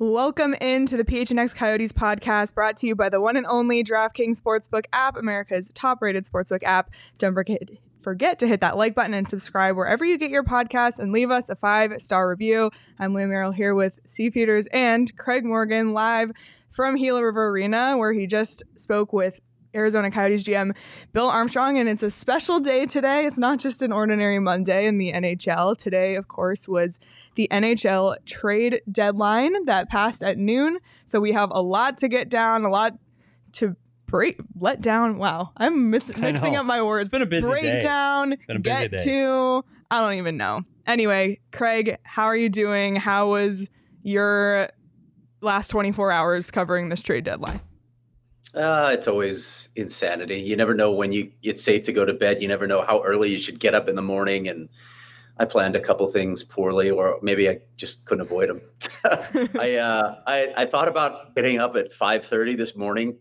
Welcome into the PHNX Coyotes podcast brought to you by the one and only DraftKings Sportsbook app, America's top rated sportsbook app. Don't forget, forget to hit that like button and subscribe wherever you get your podcasts and leave us a five star review. I'm Liam Merrill here with Steve Peters and Craig Morgan live from Gila River Arena, where he just spoke with Arizona Coyotes GM Bill Armstrong, and it's a special day today. It's not just an ordinary Monday in the NHL. Today, of course, was the NHL trade deadline that passed at noon. So we have a lot to get down, a lot to break, let down. Wow, I'm I mixing up my words. It's been a busy break day. down, Been a busy get day. to. I don't even know. Anyway, Craig, how are you doing? How was your last 24 hours covering this trade deadline? Uh, it's always insanity. You never know when you it's safe to go to bed. You never know how early you should get up in the morning. And I planned a couple things poorly, or maybe I just couldn't avoid them. I, uh, I I thought about getting up at five thirty this morning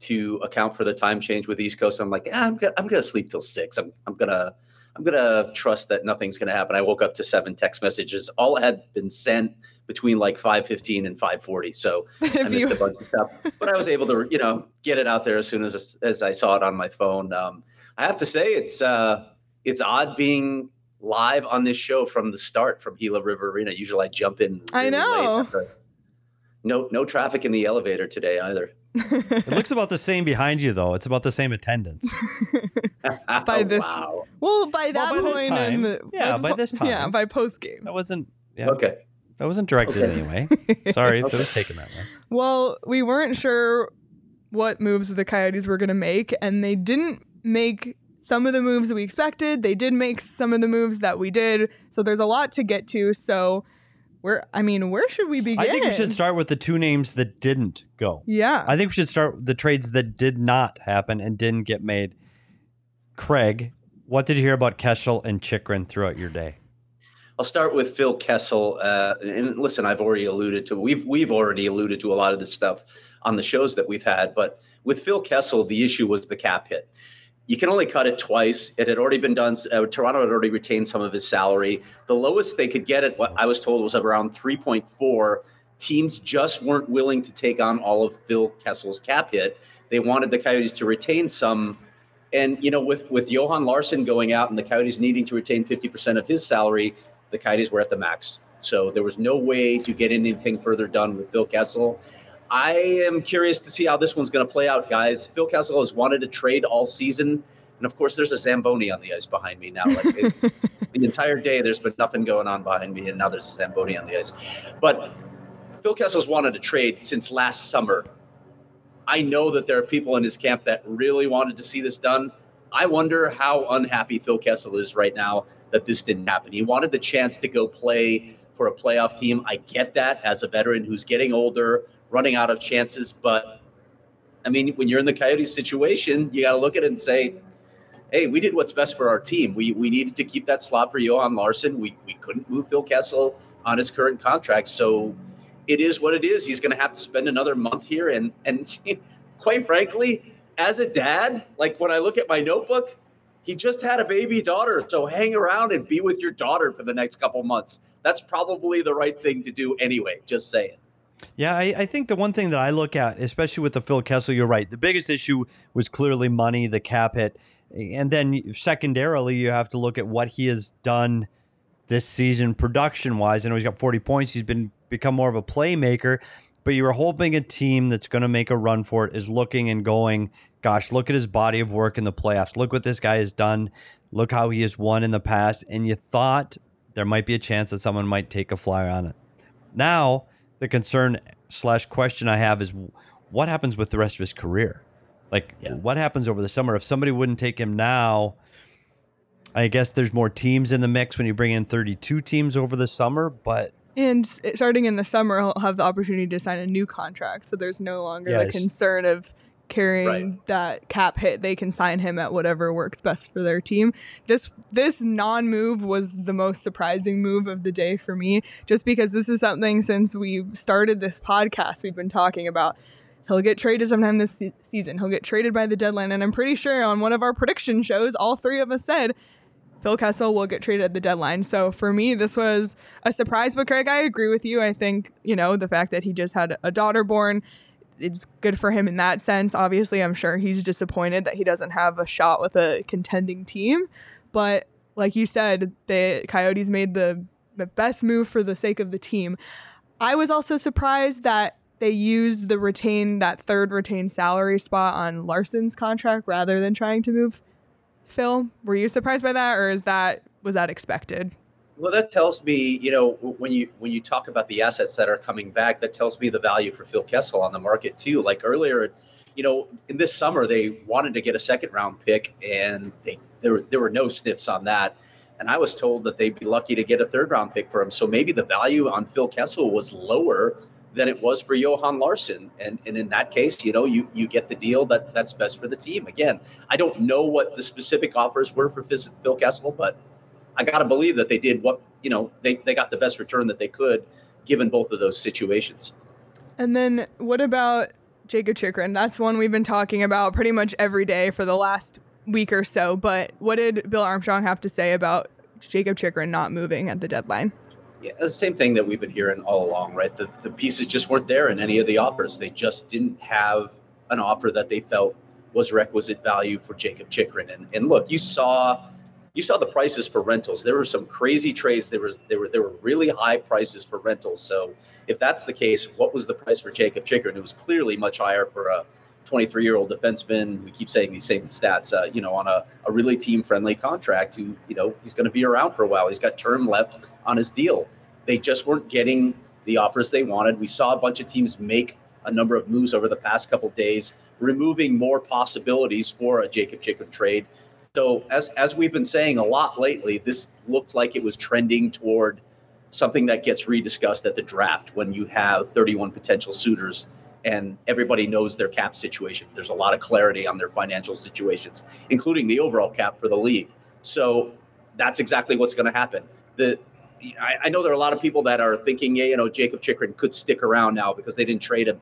to account for the time change with East Coast. I'm like, ah, I'm gonna, I'm gonna sleep till six. I'm I'm gonna I'm gonna trust that nothing's gonna happen. I woke up to seven text messages. All had been sent between like 5:15 and 5:40. So I missed you- a bunch of stuff, but I was able to, you know, get it out there as soon as as I saw it on my phone. Um, I have to say, it's uh, it's odd being live on this show from the start from Gila River Arena. Usually, I jump in. I really late know. after- No, no traffic in the elevator today either. It looks about the same behind you, though. It's about the same attendance. By this- wow. Well, by that by point, time. in the, Yeah, by po- this yeah, by post game. That wasn't. Yeah, Okay. That wasn't directed Okay. anyway. Sorry, if it was taken that way. Well, we weren't sure what moves the Coyotes were going to make, and they didn't make some of the moves that we expected. They did make some of the moves that we did. So there's a lot to get to. So where, I mean, where should we begin? I think we should start with the two names that didn't go. Yeah. I think we should start with the trades that did not happen and didn't get made. Craig, what did you hear about Kessel and Chychrun throughout your day? I'll start with Phil Kessel. Uh, and listen, I've already alluded to we've we've already alluded to a lot of this stuff on the shows that we've had. But with Phil Kessel, the issue was the cap hit. You can only cut it twice. It had already been done. Uh, Toronto had already retained some of his salary. The lowest they could get it, what I was told, was around 3.4. Teams just weren't willing to take on all of Phil Kessel's cap hit. They wanted the Coyotes to retain some. And you know, with with Johan Larsson going out and the Coyotes needing to retain 50% of his salary, the Coyotes were at the max. So there was no way to get anything further done with Phil Kessel. I am curious to see how this one's going to play out, guys. Phil Kessel has wanted to trade all season, and of course, there's a Zamboni on the ice behind me now. Like it, the entire day, there's been nothing going on behind me, and now there's a Zamboni on the ice. But Phil Kessel's wanted to trade since last summer. I know that there are people in his camp that really wanted to see this done. I wonder how unhappy Phil Kessel is right now that this didn't happen. He wanted the chance to go play for a playoff team. I get that as a veteran who's getting older, running out of chances. But I mean, when you're in the Coyotes situation, you got to look at it and say, hey, we did what's best for our team. We, we needed to keep that slot for Johan Larsson. We, we couldn't move Phil Kessel on his current contract. So it is what it is. He's going to have to spend another month here. And, and quite frankly, as a dad, like when I look at my notebook, he just had a baby daughter. So hang around and be with your daughter for the next couple months. That's probably the right thing to do anyway. Just saying. Yeah, I, I think the one thing that I look at, especially with the Phil Kessel, you're right. The biggest issue was clearly money, the cap hit. And then secondarily, you have to look at what he has done this season production wise. I know he's got 40 points. He's been become more of a playmaker, but you were hoping a team that's going to make a run for it is looking and going, gosh, look at his body of work in the playoffs. Look what this guy has done. Look how he has won in the past. And you thought there might be a chance that someone might take a flyer on it. Now, the concern slash question I have is what happens with the rest of his career? Like, Yeah. what happens over the summer if somebody wouldn't take him now? I guess there's more teams in the mix when you bring in 32 teams over the summer, but And starting in the summer, he'll have the opportunity to sign a new contract. So there's no longer the concern of carrying Right. that cap hit. They can sign him at whatever works best for their team. This this non move was the most surprising move of the day for me, just because this is something since we started this podcast we've been talking about. He'll get traded sometime this se- season. He'll get traded by the deadline, and I'm pretty sure on one of our prediction shows, all three of us said Phil Kessel will get traded at the deadline. So for me, this was a surprise. But Craig, I agree with you. I think, you know, the fact that he just had a daughter born, it's good for him in that sense. Obviously, I'm sure he's disappointed that he doesn't have a shot with a contending team. But like you said, the Coyotes made the, the best move for the sake of the team. I was also surprised that they used the retain that third retained salary spot on Larsson's contract rather than trying to move Phil. Were you surprised by that, or is that was that expected? Well, that tells me, you know, when you when you talk about the assets that are coming back, that tells me the value for Phil Kessel on the market too. Like earlier, you know, in this summer they wanted to get a second round pick, and they there were, there were no sniffs on that. And I was told that they'd be lucky to get a third round pick for him. So maybe the value on Phil Kessel was lower than it was for Johan Larsson. And and in that case, you know, you you get the deal that that's best for the team. Again, I don't know what the specific offers were for Phil Kessel, but I got to believe that they did what you know they they got the best return that they could given both of those situations. And then what about Jakob Chychrun? That's one we've been talking about pretty much every day for the last week or so. But what did Bill Armstrong have to say about Jakob Chychrun not moving at the deadline? Yeah, the same thing that we've been hearing all along, right? The the pieces just weren't there in any of the offers. They just didn't have an offer that they felt was requisite value for Jakob Chychrun. And and look, you saw you saw the prices for rentals. There were some crazy trades. There was there were there were really high prices for rentals. So if that's the case, what was the price for Jakob Chychrun? It was clearly much higher for a 23 year old defenseman. We keep saying these same stats, uh, you know, on a, a really team friendly contract who, you know, he's going to be around for a while. He's got term left on his deal. They just weren't getting the offers they wanted. We saw a bunch of teams make a number of moves over the past couple days, removing more possibilities for a Jakob Chychrun trade. So as as we've been saying a lot lately, this looked like it was trending toward something that gets rediscussed at the draft when you have 31 potential suitors and everybody knows their cap situation. There's a lot of clarity on their financial situations, including the overall cap for the league. So that's exactly what's going to happen. The I, I know there are a lot of people that are thinking, yeah, you know, Jakob Chychrun could stick around now because they didn't trade him.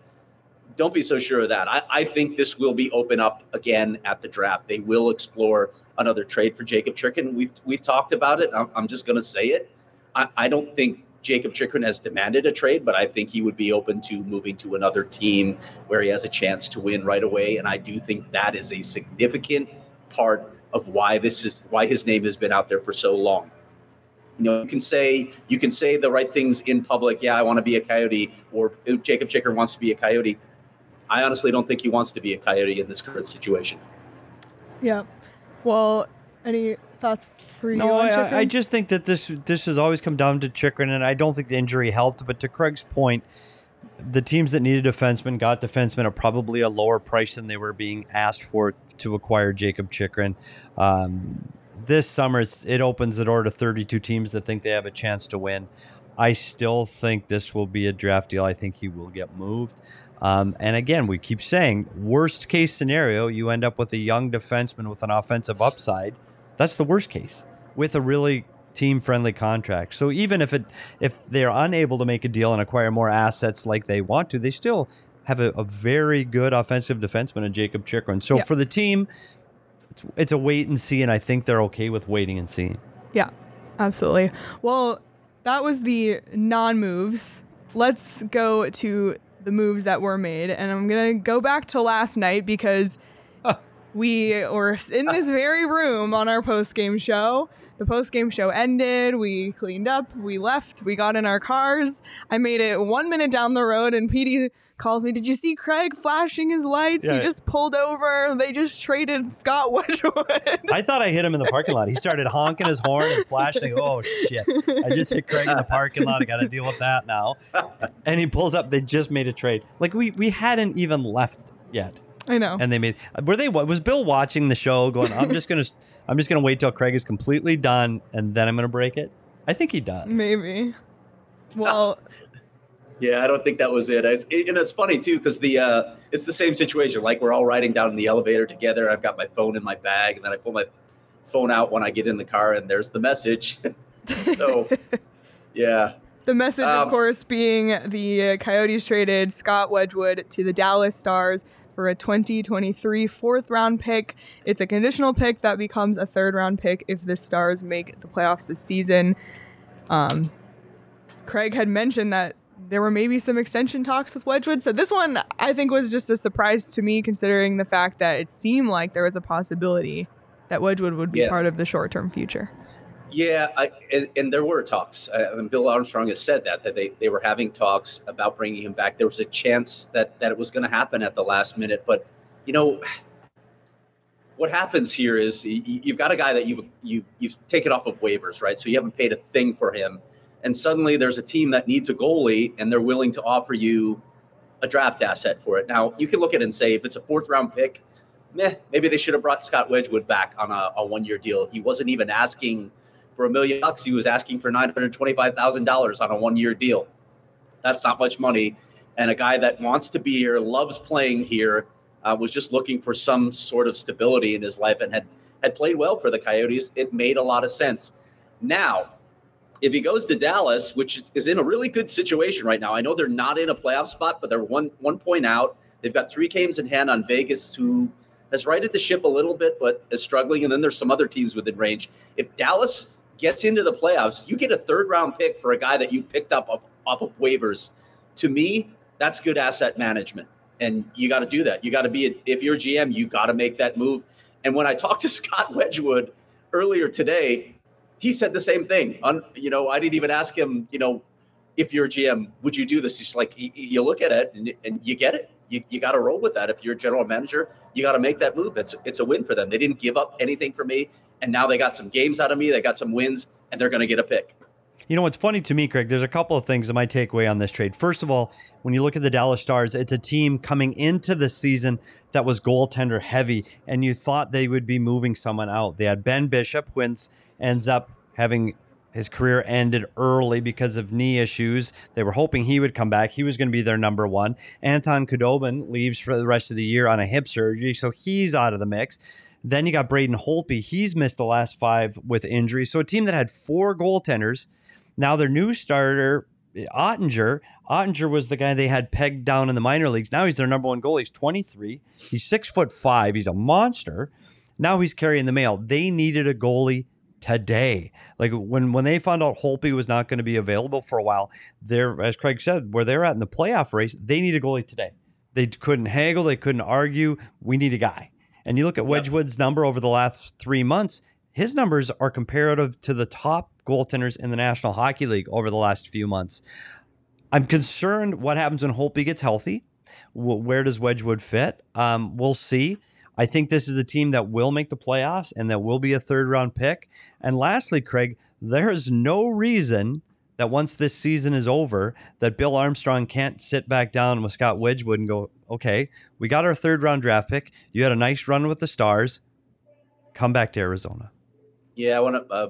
Don't be so sure of that. I, I think this will be open up again at the draft. They will explore another trade for Jakob Chychrun. We've we've talked about it. I'm, I'm just going to say it. I, I don't think Jakob Chychrun has demanded a trade, but I think he would be open to moving to another team where he has a chance to win right away. And I do think that is a significant part of why this is why his name has been out there for so long. You know, you can say you can say the right things in public. Yeah, I want to be a coyote, or Jakob Chychrun wants to be a coyote. I honestly don't think he wants to be a coyote in this current situation. Yeah. Well, any thoughts for you? No, on I, I just think that this this has always come down to Chychrun, and I don't think the injury helped. But to Craig's point, the teams that needed defensemen got defensemen at probably a lower price than they were being asked for to acquire Jakob Chychrun. Um, this summer, it's, it opens the door to 32 teams that think they have a chance to win. I still think this will be a draft deal. I think he will get moved. Um, and again, we keep saying worst case scenario, you end up with a young defenseman with an offensive upside. That's the worst case with a really team friendly contract. So even if it if they're unable to make a deal and acquire more assets like they want to, they still have a, a very good offensive defenseman in Jakob Chychrun. So Yeah. for the team, it's, it's a wait and see, and I think they're okay with waiting and seeing. Yeah, absolutely. Well, that was the non moves. let's go to the moves that were made, and I'm gonna go back to last night because we were in this very room on our post game show. The post game show ended. We cleaned up. We left. We got in our cars. I made it one minute down the road, and Petey calls me. Did you see Craig flashing his lights? Yeah. He just pulled over. They just traded Scott Wedgwood. I thought I hit him in the parking lot. He started honking his horn and flashing. Oh shit! I just hit Craig in the parking lot. I got to deal with that now. And he pulls up. They just made a trade. Like we we hadn't even left yet, I know. and they made. Were they? Was Bill watching the show? Going, I'm just gonna I'm just gonna wait till Craig is completely done, and then I'm gonna break it. I think he does. Maybe. Well, Yeah, I don't think that was it. It's, it- and it's funny too because the uh, it's the same situation. Like we're all riding down in the elevator together. I've got my phone in my bag, and then I pull my phone out when I get in the car, and there's the message. so, yeah, The message, of Um, course, being the uh, Coyotes traded Scott Wedgwood to the Dallas Stars for a 2023 fourth round pick. It's a conditional pick that becomes a third round pick if the Stars make the playoffs this season. Um, Craig had mentioned that there were maybe some extension talks with Wedgwood. So this one, I think, was just a surprise to me, considering the fact that it seemed like there was a possibility that Wedgwood would be Yeah. part of the short term future. Yeah. I, and, and there were talks. Uh, and Bill Armstrong has said that that they they were having talks about bringing him back. There was a chance that that it was going to happen at the last minute, but you know. What happens here is y- y- you've got a guy that you've you, you've taken off of waivers, right? So you haven't paid a thing for him, and suddenly there's a team that needs a goalie, and they're willing to offer you a draft asset for it. Now you can look at it and say if it's a fourth round pick, meh, maybe they should have brought Scott Wedgwood back on a, a one year deal. He wasn't even asking for a million bucks; he was asking for nine hundred twenty five thousand dollars on a one year deal. That's not much money, and a guy that wants to be here, loves playing here, uh, was just looking for some sort of stability in his life and had had played well for the Coyotes. It made a lot of sense. Now, if he goes to Dallas, which is in a really good situation right now, I know they're not in a playoff spot, but they're one one point out. They've got three games in hand on Vegas, who has righted the ship a little bit, but is struggling. And then there's some other teams within range. If Dallas gets into the playoffs, you get a third round pick for a guy that you picked up off, off of waivers. To me, that's good asset management. And you got to do that. You got to be, if you're a GM, you got to make that move. And when I talked to Scott Wedgwood earlier today, he said the same thing. Un, you know, I didn't even ask him, you know, if you're a GM, would you do this? He's like, you, you look at it and, and you get it. You, you got to roll with that. If you're a general manager, you got to make that move. It's it's a win for them. They didn't give up anything for me, and now they got some games out of me. They got some wins, and they're going to get a pick. You know what's funny to me, Craig? There's a couple of things that my takeaway on this trade. First of all, when you look at the Dallas Stars, it's a team coming into the season that was goaltender heavy, and you thought they would be moving someone out. They had Ben Bishop, who ends- up having his career ended early because of knee issues. They were hoping he would come back. He was going to be their number one. Anton Khudobin leaves for the rest of the year on a hip surgery, so he's out of the mix. Then you got Braden Holtby. He's missed the last five with injury. So a team that had four goaltenders. Now their new starter, Oettinger. Oettinger was the guy they had pegged down in the minor leagues. Now he's their number one goalie. He's 23. He's six foot five. He's a monster. Now he's carrying the mail. They needed a goalie today. Like when when they found out Holtby was not going to be available for a while, they're as Craig said, where they're at in the playoff race, they need a goalie today. They couldn't haggle, they couldn't argue. We need a guy. And you look at Wedgwood's number over the last three months, his numbers are comparative to the top goaltenders in the National Hockey League over the last few months. I'm concerned what happens when Holtby gets healthy. Where does Wedgwood fit? Um, we'll see. I think this is a team that will make the playoffs and that will be a third round pick. And lastly, Craig, there is no reason that once this season is over, that Bill Armstrong can't sit back down with Scott Wedgwood and go, okay, we got our third round draft pick. You had a nice run with the Stars. Come back to Arizona. Yeah, I want to uh,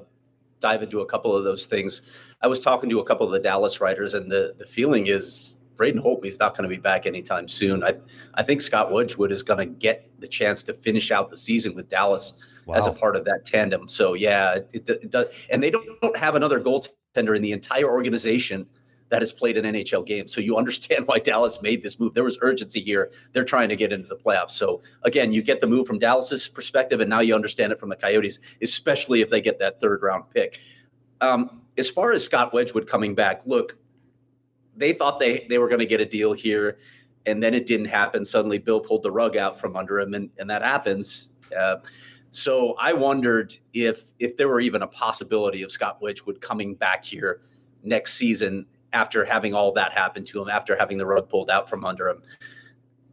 dive into a couple of those things. I was talking to a couple of the Dallas writers, and the the feeling is Braden Holtby's not going to be back anytime soon. I I think Scott Wedgwood is going to get the chance to finish out the season with Dallas as a part of that tandem. So yeah, it, it, it does, and they don't, don't have another goaltender in the entire organization that has played an NHL game. So you understand why Dallas made this move. There was urgency here. They're trying to get into the playoffs. So again, you get the move from Dallas's perspective, and now you understand it from the Coyotes, especially if they get that third round pick. Um, as far as Scott Wedgwood coming back, look, they thought they they were going to get a deal here, and then it didn't happen. Suddenly, Bill pulled the rug out from under him, and and that happens. Uh, so I wondered if if there were even a possibility of Scott Wedgwood coming back here next season after having all that happen to him, after having the rug pulled out from under him.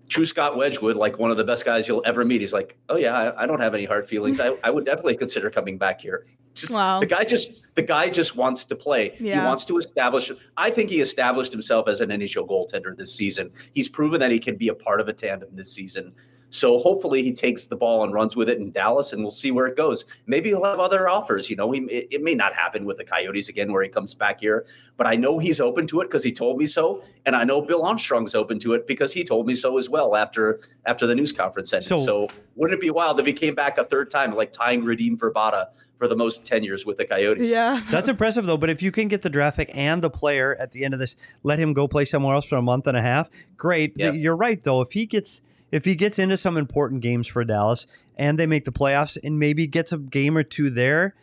True Scott Wedgwood, like one of the best guys you'll ever meet, he's like, "Oh yeah, I, I don't have any hard feelings. I, I would definitely consider coming back here." Just, Wow. The guy just the guy just wants to play. He wants to establish. I think he established himself as an NHL goaltender this season. He's proven that he can be a part of a tandem this season. So hopefully he takes the ball and runs with it in Dallas, and we'll see where it goes. Maybe he'll have other offers. You know, he, it, it may not happen with the Coyotes again, where he comes back here, but I know he's open to it because he told me so, and I know Bill Armstrong's open to it because he told me so as well after after the news conference ended. So- So, wouldn't it be wild if he came back a third time, like tying Radim Vrbata for the most tenures with the Coyotes? Yeah. That's impressive though. But if you can get the draft pick and the player at the end of this, let him go play somewhere else for a month and a half. Great. Yeah. You're right though. If he gets if he gets into some important games for Dallas and they make the playoffs and maybe gets a game or two there,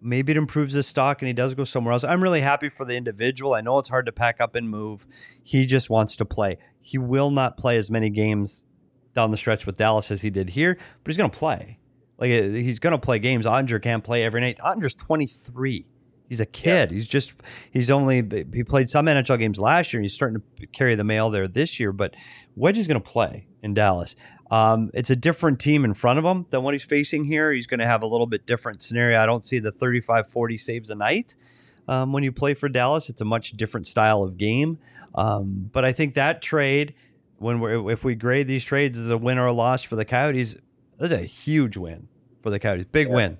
maybe it improves his stock and he does go somewhere else. I'm really happy for the individual. I know it's hard to pack up and move. He just wants to play. He will not play as many games down the stretch with Dallas as he did here, but he's going to play. Like uh, he's going to play games. Andre can't play every night. Andre's 23. He's a kid. He's just he's only he played some NHL games last year and he's starting to carry the mail there this year. But Wedge is going to play in Dallas. Um, it's a different team in front of him than what he's facing here. He's going to have a little bit different scenario. I don't see the 35 40 saves a night. Um, when you play for Dallas, it's a much different style of game. Um, but I think that trade, when we're if we grade these trades as a win or a loss for the Coyotes, that's a huge win for the Coyotes. Big win.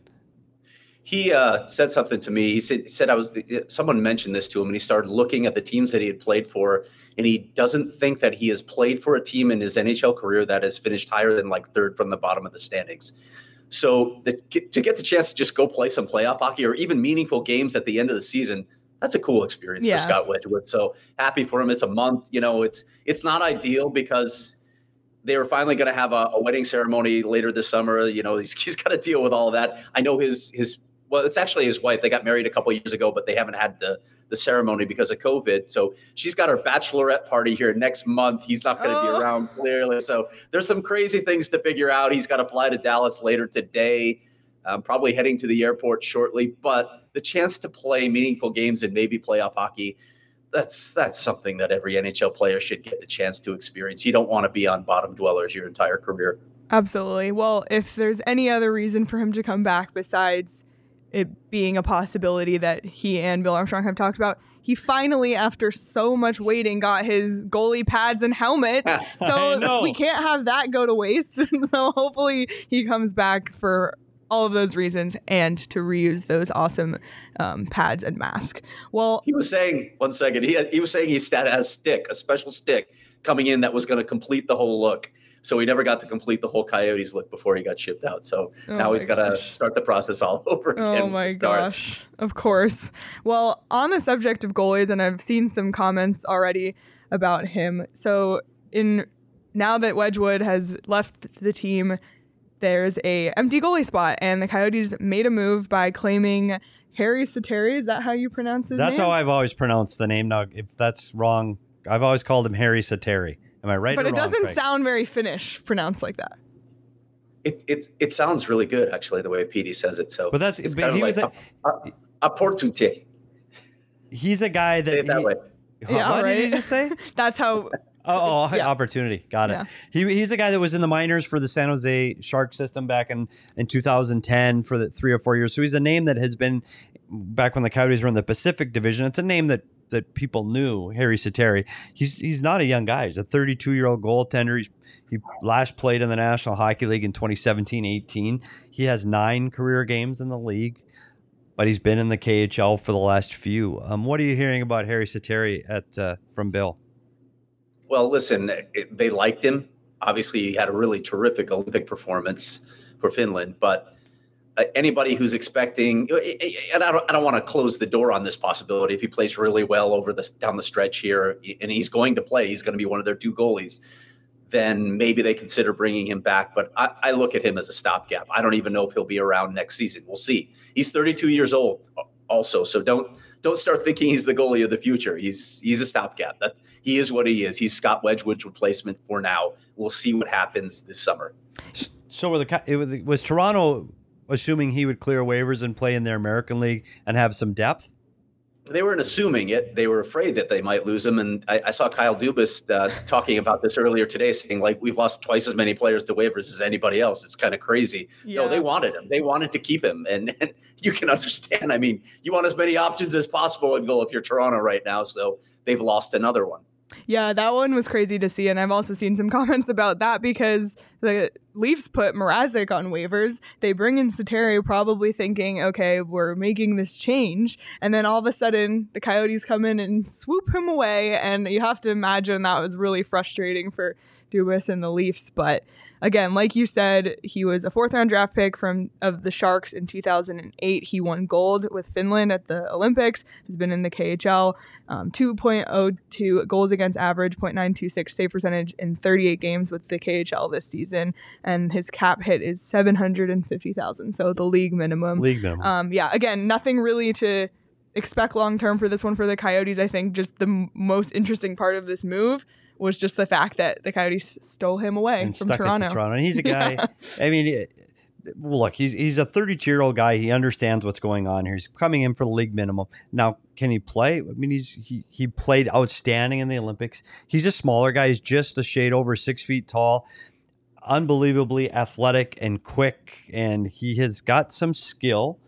he uh, said something to me. He said, he said I was someone mentioned this to him, and he started looking at the teams that he had played for, and he doesn't think that he has played for a team in his NHL career that has finished higher than like third from the bottom of the standings. So the, to get the chance to just go play some playoff hockey or even meaningful games at the end of the season, that's a cool experience Yeah. for Scott Wedgwood. So happy for him. It's a month. You know, it's it's not ideal because they were finally going to have a, a wedding ceremony later this summer. You know, he's, he's got to deal with all that. I know his his well, it's actually his wife. They got married a couple years ago, but they haven't had the the ceremony because of COVID. So she's got her bachelorette party here next month. He's not going to Oh. be around clearly. So there's some crazy things to figure out. He's got to fly to Dallas later today. Um, probably heading to the airport shortly, but the chance to play meaningful games and maybe playoff hockey, that's that's something that every NHL player should get the chance to experience. You don't want to be on bottom dwellers your entire career. Absolutely. Well, if there's any other reason for him to come back besides it being a possibility that he and Bill Armstrong have talked about, he finally, after so much waiting, got his goalie pads and helmet. So we can't have that go to waste. so hopefully he comes back for all of those reasons and to reuse those awesome um, pads and mask. Well, He was saying one second. He had, he was saying he had a stick, a special stick coming in that was going to complete the whole look. So he never got to complete the whole Coyotes look before he got shipped out. So Oh now he's got to start the process all over oh again. Oh my Stars. gosh. Of course. Well, on the subject of goalies, and I've seen some comments already about him. So in now that Wedgwood has left the team, there's a empty goalie spot, and the Coyotes made a move by claiming Harri Säteri. Is that how you pronounce his That's name? That's how I've always pronounced the name. Now, if that's wrong, I've always called him Harri Säteri. Am I right? but or it wrong, doesn't Craig? sound very Finnish pronounced like that. It, it, it sounds really good, actually, the way Petey says it. So, But that's- it's but kind he of was like a, a, a portute. He's a guy that. Say it that he- way. Yeah, what did you just say? That's how. Oh, oh Yeah. opportunity. Got it. Yeah. He, he's the guy that was in the minors for the San Jose Shark system back in, in 2010 for the three or four years. So he's a name that has been back when the Coyotes were in the Pacific Division. It's a name that that people knew, Harri Säteri. He's he's not a young guy. He's a 32 year old goaltender. He last played in the National Hockey League in 2017-18. He has nine career games in the league, but he's been in the KHL for the last few. Um, what are you hearing about Harri Säteri at uh, from Bill? Well, listen, they liked him. Obviously, he had a really terrific Olympic performance for Finland, but Uh, anybody who's expecting, and I don't, I don't want to close the door on this possibility. If he plays really well over the down the stretch here, and he's going to play, he's going to be one of their two goalies. Then maybe they consider bringing him back. But I, I look at him as a stopgap. I don't even know if he'll be around next season. We'll see. He's 32 years old, uh, also, so don't don't start thinking he's the goalie of the future. He's he's a stopgap. That he is what he is. He's Scott Wedgwood's replacement for now. We'll see what happens this summer. So were the was, was Toronto assuming he would clear waivers and play in their American League and have some depth? they weren't assuming it. They were afraid that they might lose him. And I, I saw Kyle Dubas uh, talking about this earlier today, saying like we've lost twice as many players to waivers as anybody else. It's kind of crazy. Yeah. No, they wanted him. They wanted to keep him, and, and, you can understand. I mean, you want as many options as possible in goal if you're Toronto right now. So they've lost another one. Yeah, that one was crazy to see. And I've also seen some comments about that because the Leafs put Mrazek on waivers. They bring in Säteri probably thinking, okay, we're making this change. And then all of a sudden, the Coyotes come in and swoop him away. And you have to imagine that was really frustrating for Dubas and the Leafs. But again, like you said, he was a fourth round draft pick from of the Sharks in 2008. He won gold with Finland at the Olympics. Has been in the KHL. Um, 2.02 goals against average, 0.926 save percentage in 38 games with the KHL this season, and his cap hit is 750,000. So the league minimum. League minimum. Um, yeah. Again, nothing really to expect long term for this one for the Coyotes. I think just the m- most interesting part of this move was just the fact that the Coyotes stole him away and from Toronto. Toronto. And he's a guy. yeah. I mean, look, he's he's a 32 year old guy. He understands what's going on here. He's coming in for the league minimum. Now, can he play? I mean, he's he he played outstanding in the Olympics. He's a smaller guy. He's just a shade over six feet tall. Unbelievably athletic and quick, and he has got some skill.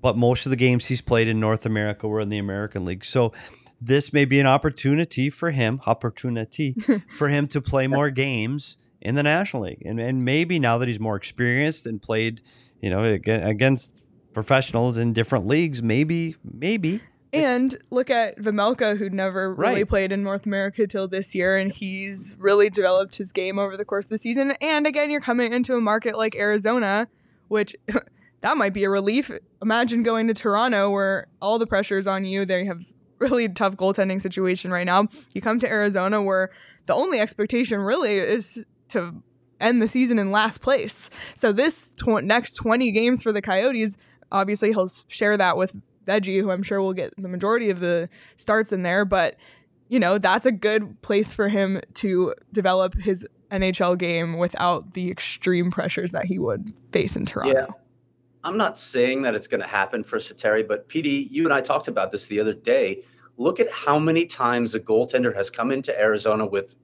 But most of the games he's played in North America were in the American League. So this may be an opportunity for him, opportunity for him to play more games in the National League. And, and maybe now that he's more experienced and played, you know, against professionals in different leagues, maybe, maybe. And look at Vejmelka, who never really right. played in North America till this year, and he's really developed his game over the course of the season. And again, you're coming into a market like Arizona, which that might be a relief. Imagine going to Toronto where all the pressure is on you. They have really tough goaltending situation right now. You come to Arizona where the only expectation really is to end the season in last place. So this tw- next 20 games for the Coyotes, obviously he'll share that with Veggie, who I'm sure will get the majority of the starts in there, but you know, that's a good place for him to develop his NHL game without the extreme pressures that he would face in Toronto. Yeah. I'm not saying that it's going to happen for Säteri, but PD, you and I talked about this the other day. Look at how many times a goaltender has come into Arizona with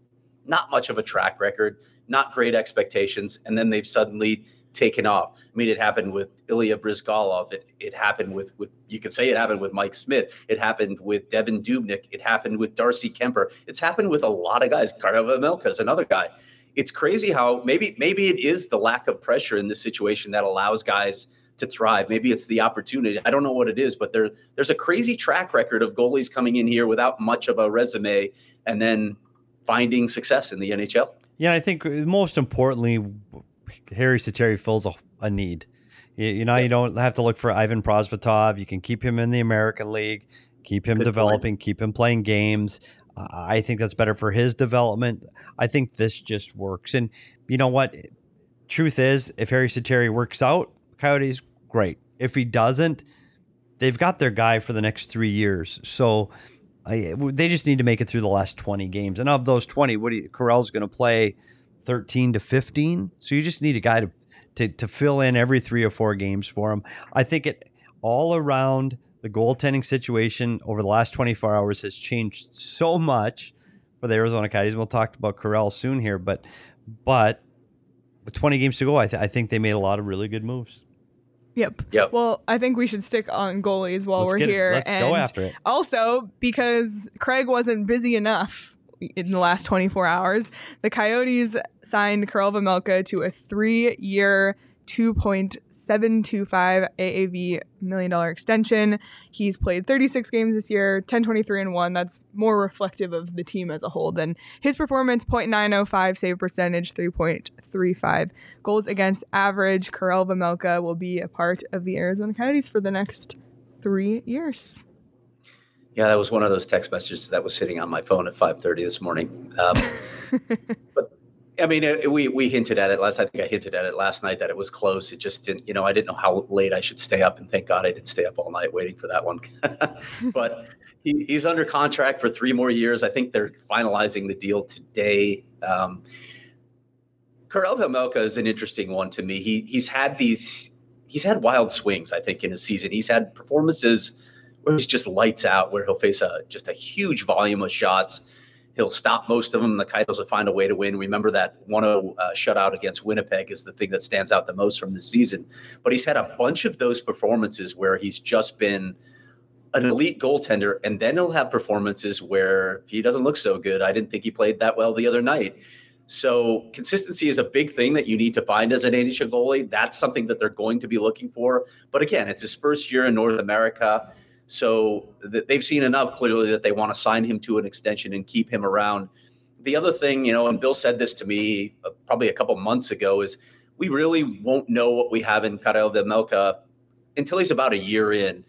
not much of a track record, not great expectations, and then they've suddenly taken off. I mean, it happened with Ilya Bryzgalov. It, it happened with, with, you could say it happened with Mike Smith. It happened with Devan Dubnyk. It happened with Darcy Kuemper. It's happened with a lot of guys. Karel Vejmelka is another guy. It's crazy how maybe maybe it is the lack of pressure in this situation that allows guys – to thrive. Maybe it's the opportunity. I don't know what it is, but there there's a crazy track record of goalies coming in here without much of a resume and then finding success in the NHL. Yeah, I think most importantly, Harri Säteri fills a, a need. You, you know, yeah. you don't have to look for Ivan Prosvetov. You can keep him in the American League, keep him Good developing, point. keep him playing games. Uh, I think that's better for his development. I think this just works. And you know what? Truth is, if Harri Säteri works out, Coyotes great. If he doesn't, they've got their guy for the next three years. So I, they just need to make it through the last 20 games. And of those 20, what do you, Karel's going to play 13 to 15. So you just need a guy to, to, to fill in every three or four games for him. I think it all around the goaltending situation over the last 24 hours has changed so much for the Arizona Coyotes. We'll talk about Karel soon here, but, but with 20 games to go, I, th- I think they made a lot of really good moves. Yep. Yep. Well, I think we should stick on goalies while Let's we're here. Let's and go after it. Also, because Craig wasn't busy enough in the last 24 hours, the Coyotes signed Karel Vejmelka to a three-year, 2.725 AAV million dollar extension. He's played 36 games this year, 10 23 and 1. That's more reflective of the team as a whole than his performance 0.905 save percentage, 3.35 goals against average. Karel Vejmelka will be a part of the Arizona Coyotes for the next 3 years. Yeah, that was one of those text messages that was sitting on my phone at 5:30 this morning. Um, but I mean, it, we we hinted at it last. I think I hinted at it last night that it was close. It just didn't. You know, I didn't know how late I should stay up, and thank God I didn't stay up all night waiting for that one. but he, he's under contract for three more years. I think they're finalizing the deal today. Um, Karel Vejmelka is an interesting one to me. He he's had these he's had wild swings. I think in his season, he's had performances where he's just lights out, where he'll face a just a huge volume of shots He'll stop most of them. The Coyotes will find a way to win. Remember that 1 0 uh, shutout against Winnipeg is the thing that stands out the most from this season. But he's had a bunch of those performances where he's just been an elite goaltender, and then he'll have performances where he doesn't look so good. I didn't think he played that well the other night. So consistency is a big thing that you need to find as an NHL goalie. That's something that they're going to be looking for. But again, it's his first year in North America. So th- they've seen enough clearly that they want to sign him to an extension and keep him around. The other thing, you know, and Bill said this to me uh, probably a couple months ago, is we really won't know what we have in Karel Vejmelka until he's about a year in.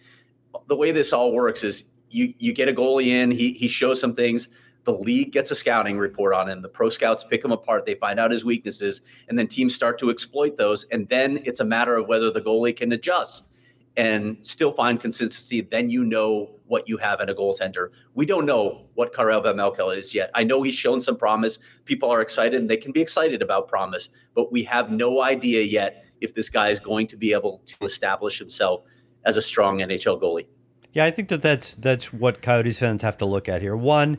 The way this all works is you you get a goalie in, he he shows some things. The league gets a scouting report on him. The pro scouts pick him apart. They find out his weaknesses, and then teams start to exploit those. And then it's a matter of whether the goalie can adjust and still find consistency, then you know what you have in a goaltender. We don't know what Karel Vejmelka is yet. I know he's shown some promise. People are excited and they can be excited about promise, but we have no idea yet if this guy is going to be able to establish himself as a strong NHL goalie. Yeah, I think that that's that's what Coyotes fans have to look at here. One,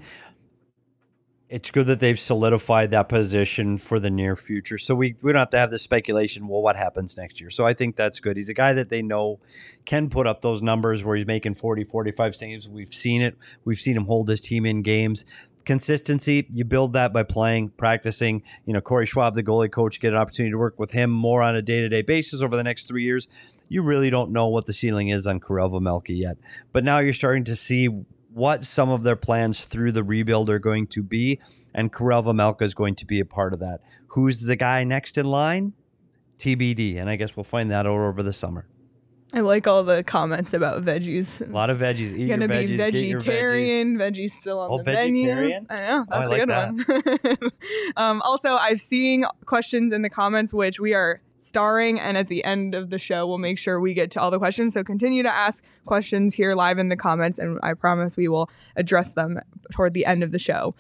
it's good that they've solidified that position for the near future. So we, we don't have to have this speculation, well, what happens next year? So I think that's good. He's a guy that they know can put up those numbers where he's making 40, 45 saves. We've seen it. We've seen him hold his team in games. Consistency, you build that by playing, practicing. You know, Corey Schwab, the goalie coach, get an opportunity to work with him more on a day to day basis over the next three years. You really don't know what the ceiling is on Karel Vejmelka yet. But now you're starting to see what some of their plans through the rebuild are going to be, and Karel Vejmelka is going to be a part of that. Who's the guy next in line? TBD, and I guess we'll find that out over the summer. I like all the comments about veggies. A lot of veggies. Eat Gonna veggies, be vegetarian. Veggies. still on oh, the vegetarian? menu. I know Oh, I that's like a good one. um, also, I've seen questions in the comments which we are starring, and at the end of the show, we'll make sure we get to all the questions. So continue to ask questions here live in the comments, and I promise we will address them toward the end of the show.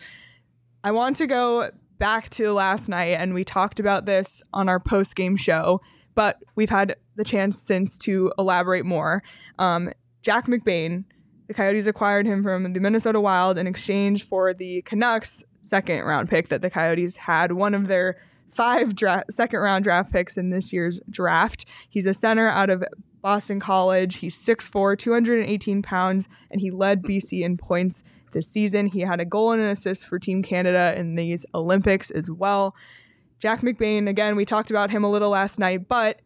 I want to go back to last night, and we talked about this on our post game show, but we've had the chance since to elaborate more. Um, Jack McBain, the Coyotes acquired him from the Minnesota Wild in exchange for the Canucks second round pick that the Coyotes had, one of their five dra- second round draft picks in this year's draft. He's a center out of Boston College. He's 6'4, 218 pounds, and he led BC in points this season. He had a goal and an assist for Team Canada in these Olympics as well. Jack McBain, again, we talked about him a little last night, but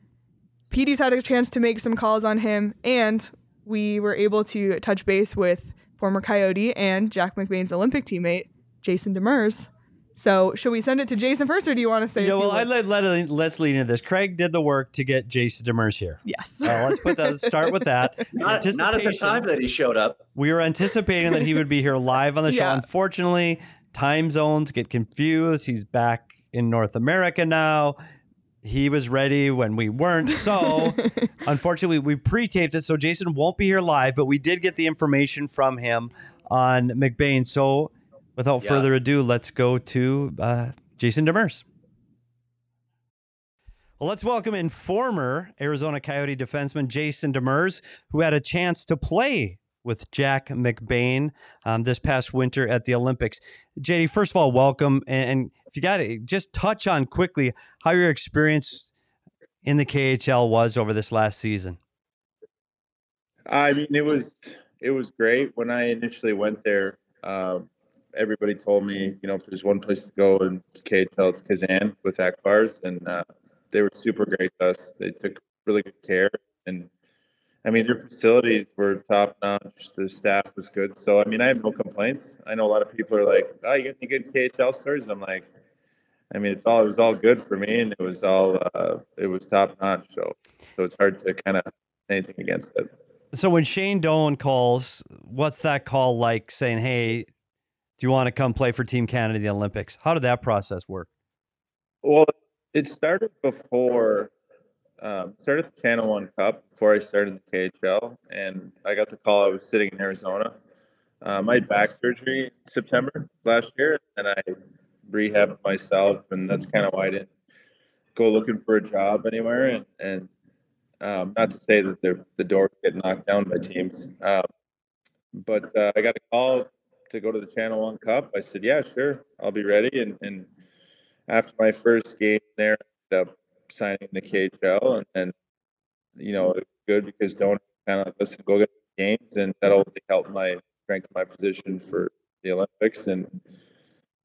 Petey's had a chance to make some calls on him, and we were able to touch base with former Coyote and Jack McBain's Olympic teammate, Jason Demers. So, should we send it to Jason first, or do you want to say? Yeah, a well, I let, let let's lead into this. Craig did the work to get Jason Demers here. yes. Uh, let's put that. Let's start with that. Not, not at the time that he showed up. We were anticipating that he would be here live on the show. Yeah. Unfortunately, time zones get confused. He's back in North America now. He was ready when we weren't. So, unfortunately, we pre-taped it, so Jason won't be here live. But we did get the information from him on McBain. So, without Yeah. further ado, let's go to uh, Jason Demers. Well, let's welcome in former Arizona Coyote defenseman Jason Demers, who had a chance to play with Jack McBain um, this past winter at the Olympics. JD, first of all, welcome. And, and if you got to just touch on quickly how your experience in the KHL was over this last season. I mean, it was it was great when I initially went there. Um, everybody told me, you know, if there's one place to go in KHL, it's Kazan with Ak Bars, and uh, they were super great to us. They took really good care, and I mean, their facilities were top notch. The staff was good, so I mean, I have no complaints. I know a lot of people are like, "Oh, you got any good KHL stories?" I'm like, I mean, it's all it was all good for me, and it was all uh, it was top notch. So, so it's hard to kind of anything against it. So when Shane Doan calls, what's that call like saying, hey, do you want to come play for Team Canada the Olympics? How did that process work? Well, it started before um, started the Channel One Cup before I started the KHL, and I got the call. I was sitting in Arizona. Um, I had back surgery in September last year, and I rehabbed myself, and that's kind of why I didn't go looking for a job anywhere. And, and um, not to say that the the door get knocked down by teams, um, but uh, I got a call to go to the Channel One Cup. I said, "Yeah, sure, I'll be ready." And, and after my first game there, I ended up signing the KHL, and then you know good because don't kind of listen, go get games, and that'll help my strength my position for the Olympics. And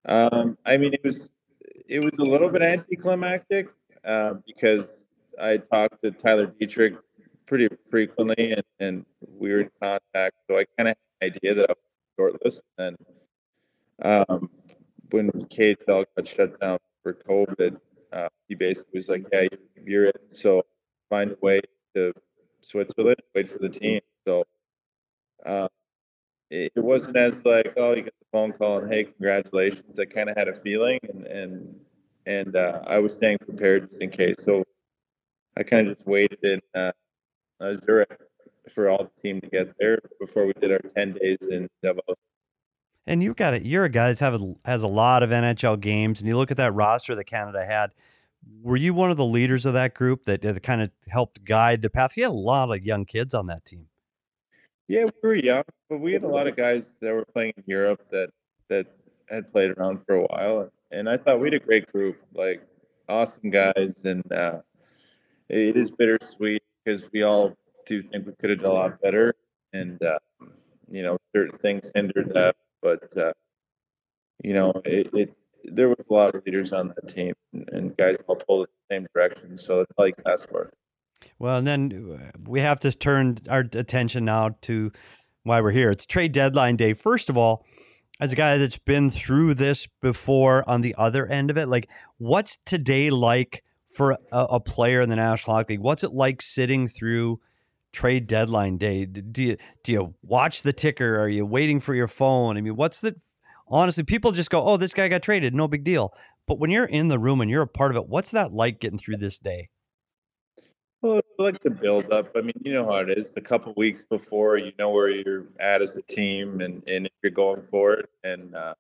um, I mean, it was it was a little bit anticlimactic uh, because I talked to Tyler Dietrich pretty frequently, and, and we were in contact, so I kind of had an idea that I was shortlist. And um, when KHL got shut down for COVID, uh, he basically was like, "Yeah, you're in, so find a way to Switzerland, wait for the team." So uh, it, it wasn't as like, "Oh, you get the phone call and hey, congratulations." I kind of had a feeling, and and and uh, I was staying prepared just in case. So I kind of just waited in uh, uh, Zurich for all the team to get there before we did our ten days in Davos. And you've got it. You're a guy that have a, has a lot of NHL games, and you look at that roster that Canada had. Were you one of the leaders of that group that, that kind of helped guide the path? You had a lot of young kids on that team. Yeah, we were young, but we had a lot of guys that were playing in Europe that that had played around for a while, and I thought we had a great group, like awesome guys, and uh, it is bittersweet because we all do think we could have done a lot better, and uh, you know certain things hindered that but uh, you know, it, it, there was a lot of leaders on the team and, and guys all pulled in the same direction. So it's like that's for. Well, and then uh, we have to turn our attention now to why we're here. It's trade deadline day. First of all, as a guy that's been through this before on the other end of it, like what's today like for a, a player in the National Hockey League? What's it like sitting through trade deadline day? Do you do you watch the ticker? Are you waiting for your phone? I mean, what's the honestly? People just go, "Oh, this guy got traded, no big deal." But when you're in the room and you're a part of it, what's that like getting through this day? Well, it's like the build up. I mean, you know how it is. A couple weeks before, you know where you're at as a team, and and if you're going for it, and uh,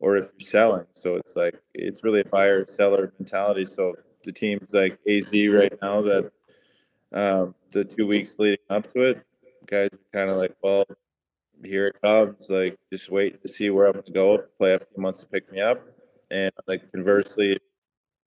or if you're selling. So it's like it's really a buyer seller mentality. So the teams like AZ right now that um, the two weeks leading up to it, guys are kind of like, well, here it comes. Like, just wait to see where I'm going to go. Play a few months to pick me up. And like conversely,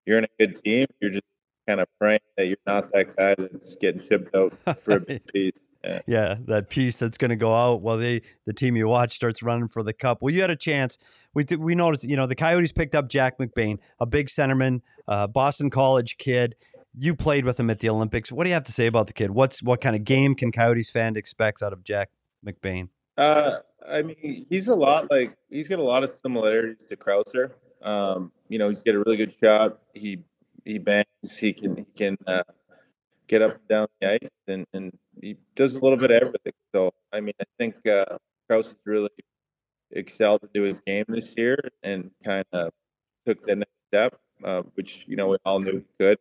you're in a good team. You're just kind of praying that you're not that guy that's getting shipped out for a big piece. Yeah. yeah. that piece that's going to go out while they the team you watch starts running for the cup. Well, you had a chance. We we noticed, you know, the Coyotes picked up Jack McBain, a big centerman, uh, Boston College kid you played with him at the Olympics. What do you have to say about the kid? What's what kind of game can Coyotes fan expect out of Jack McBain? Uh, I mean, he's a lot like he's got a lot of similarities to Krauser. Um, you know, he's got a really good shot. He he bangs. He can he can uh, get up and down the ice, and, and he does a little bit of everything. So I mean, I think uh, really excelled into his game this year and kind of took the next step, uh, which you know we all knew he could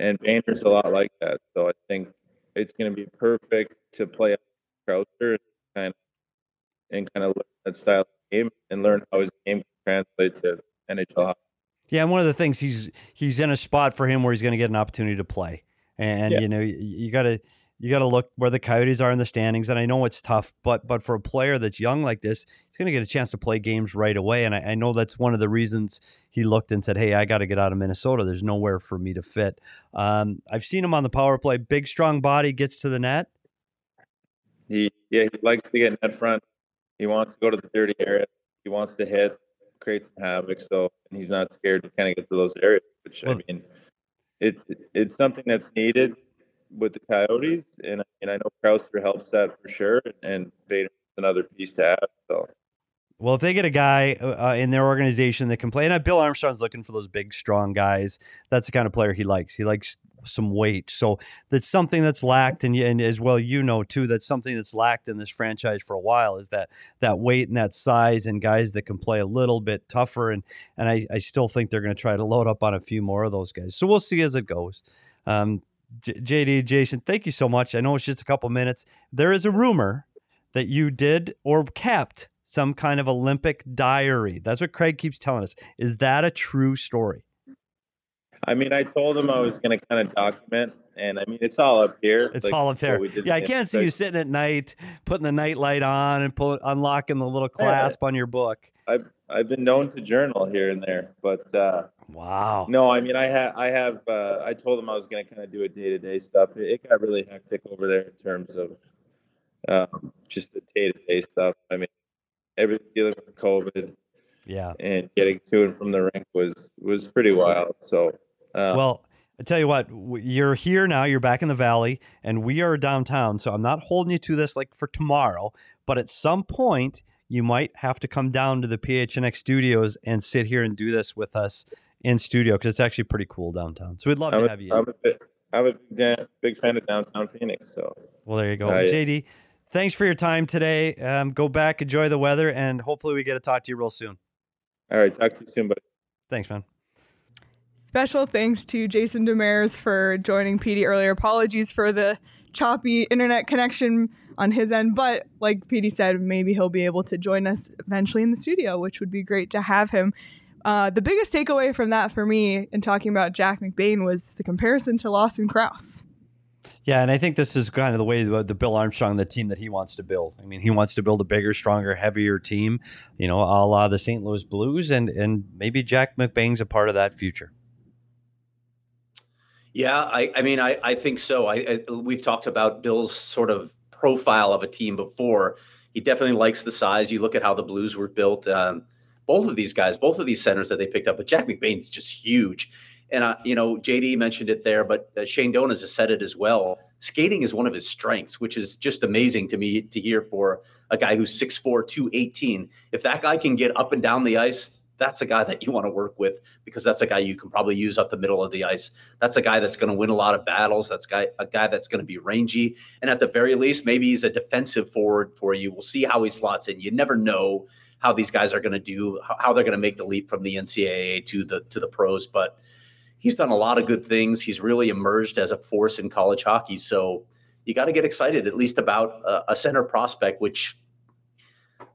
and Banner's a lot like that. So I think it's going to be perfect to play Crouser and kind of and kind of learn that style of game and learn how his game can translate to NHL hockey. Yeah, and one of the things he's he's in a spot for him where he's going to get an opportunity to play, and yeah. you know you, you got to you got to look where the Coyotes are in the standings. And I know it's tough, but but for a player that's young like this, he's going to get a chance to play games right away. And I, I know that's one of the reasons he looked and said, "Hey, I got to get out of Minnesota. There's nowhere for me to fit." Um, I've seen him on the power play. Big, strong body, gets to the net. He yeah, he likes to get net front. He wants to go to the dirty area. He wants to hit, create some havoc. So and he's not scared to kind of get to those areas. Which well, I mean, it it's something that's needed with the Coyotes, and and I know Crouser helps that for sure, and Bader's another piece to add. So Well, if they get a guy uh, in their organization that can play, and uh, Bill Armstrong's looking for those big, strong guys. That's the kind of player he likes. He likes some weight. So that's something that's lacked, and, and as well you know too, that's something that's lacked in this franchise for a while is that that weight and that size and guys that can play a little bit tougher. And and I, I still think they're going to try to load up on a few more of those guys. So we'll see as it goes. Um, J- JD Jason, thank you so much. I know it's just a couple minutes. There is a rumor that you did or kept some kind of Olympic diary. That's what Craig keeps telling us. Is that a true story? I mean, I told him I was going to kind of document, and I mean, it's all up here. It's like all up there. what we did Yeah, I can't see you sitting at night, putting the night light on and pull, unlocking the little clasp on your book. I've I've been known to journal here and there, but uh, Wow. no, I mean, I have I have uh, I told him I was going to kind of do a day to day stuff. It, it got really hectic over there in terms of um, just the day to day stuff. I mean, everything dealing with COVID Yeah. and getting to and from the rink was was pretty wild. So, um, Well, I tell you what, you're here now. You're back in the valley, and we are downtown. So I'm not holding you to this like for tomorrow, but at some point you might have to come down to the PHNX studios and sit here and do this with us in studio because it's actually pretty cool downtown. So we'd love I'm to a, have you. I'm a big, I'm a big, big fan of downtown Phoenix. So, Well, there you go, Uh. JD. Thanks for your time today. Um, go back, enjoy the weather, and hopefully we get to talk to you real soon. all right, talk to you soon, buddy. Thanks, man. Special thanks to Jason Demers for joining PD earlier. Apologies for the choppy internet connection on his end, but like PD said, maybe he'll be able to join us eventually in the studio, which would be great to have him. Uh, the biggest takeaway from that for me in talking about Jack McBain was the comparison to Lawson Crouse. Yeah, and I think this is kind of the way the, the Bill Armstrong, the team that he wants to build. I mean, he wants to build a bigger, stronger, heavier team, you know, a la the St. Louis Blues, and and maybe Jack McBain's a part of that future. Yeah, I, I mean, I, I think so. I, I we've talked about Bill's sort of profile of a team before. He definitely likes the size. You look at how the Blues were built. Um, both of these guys, both of these centers that they picked up, but Jack McBain's just huge. And uh, you know, JD mentioned it there, but uh, Shane Donas has said it as well. Skating is one of his strengths, which is just amazing to me to hear for a guy who's 6'4", 218. If that guy can get up and down the ice, that's a guy that you want to work with because that's a guy you can probably use up the middle of the ice. That's a guy that's going to win a lot of battles. That's guy a guy that's going to be rangy, and at the very least, maybe he's a defensive forward for you. We'll see how he slots in. You never know how these guys are going to do, how- how they're going to make the leap from the NCAA to the to the pros, but he's done a lot of good things. He's really emerged as a force in college hockey. So you got to get excited at least about a, a center prospect, which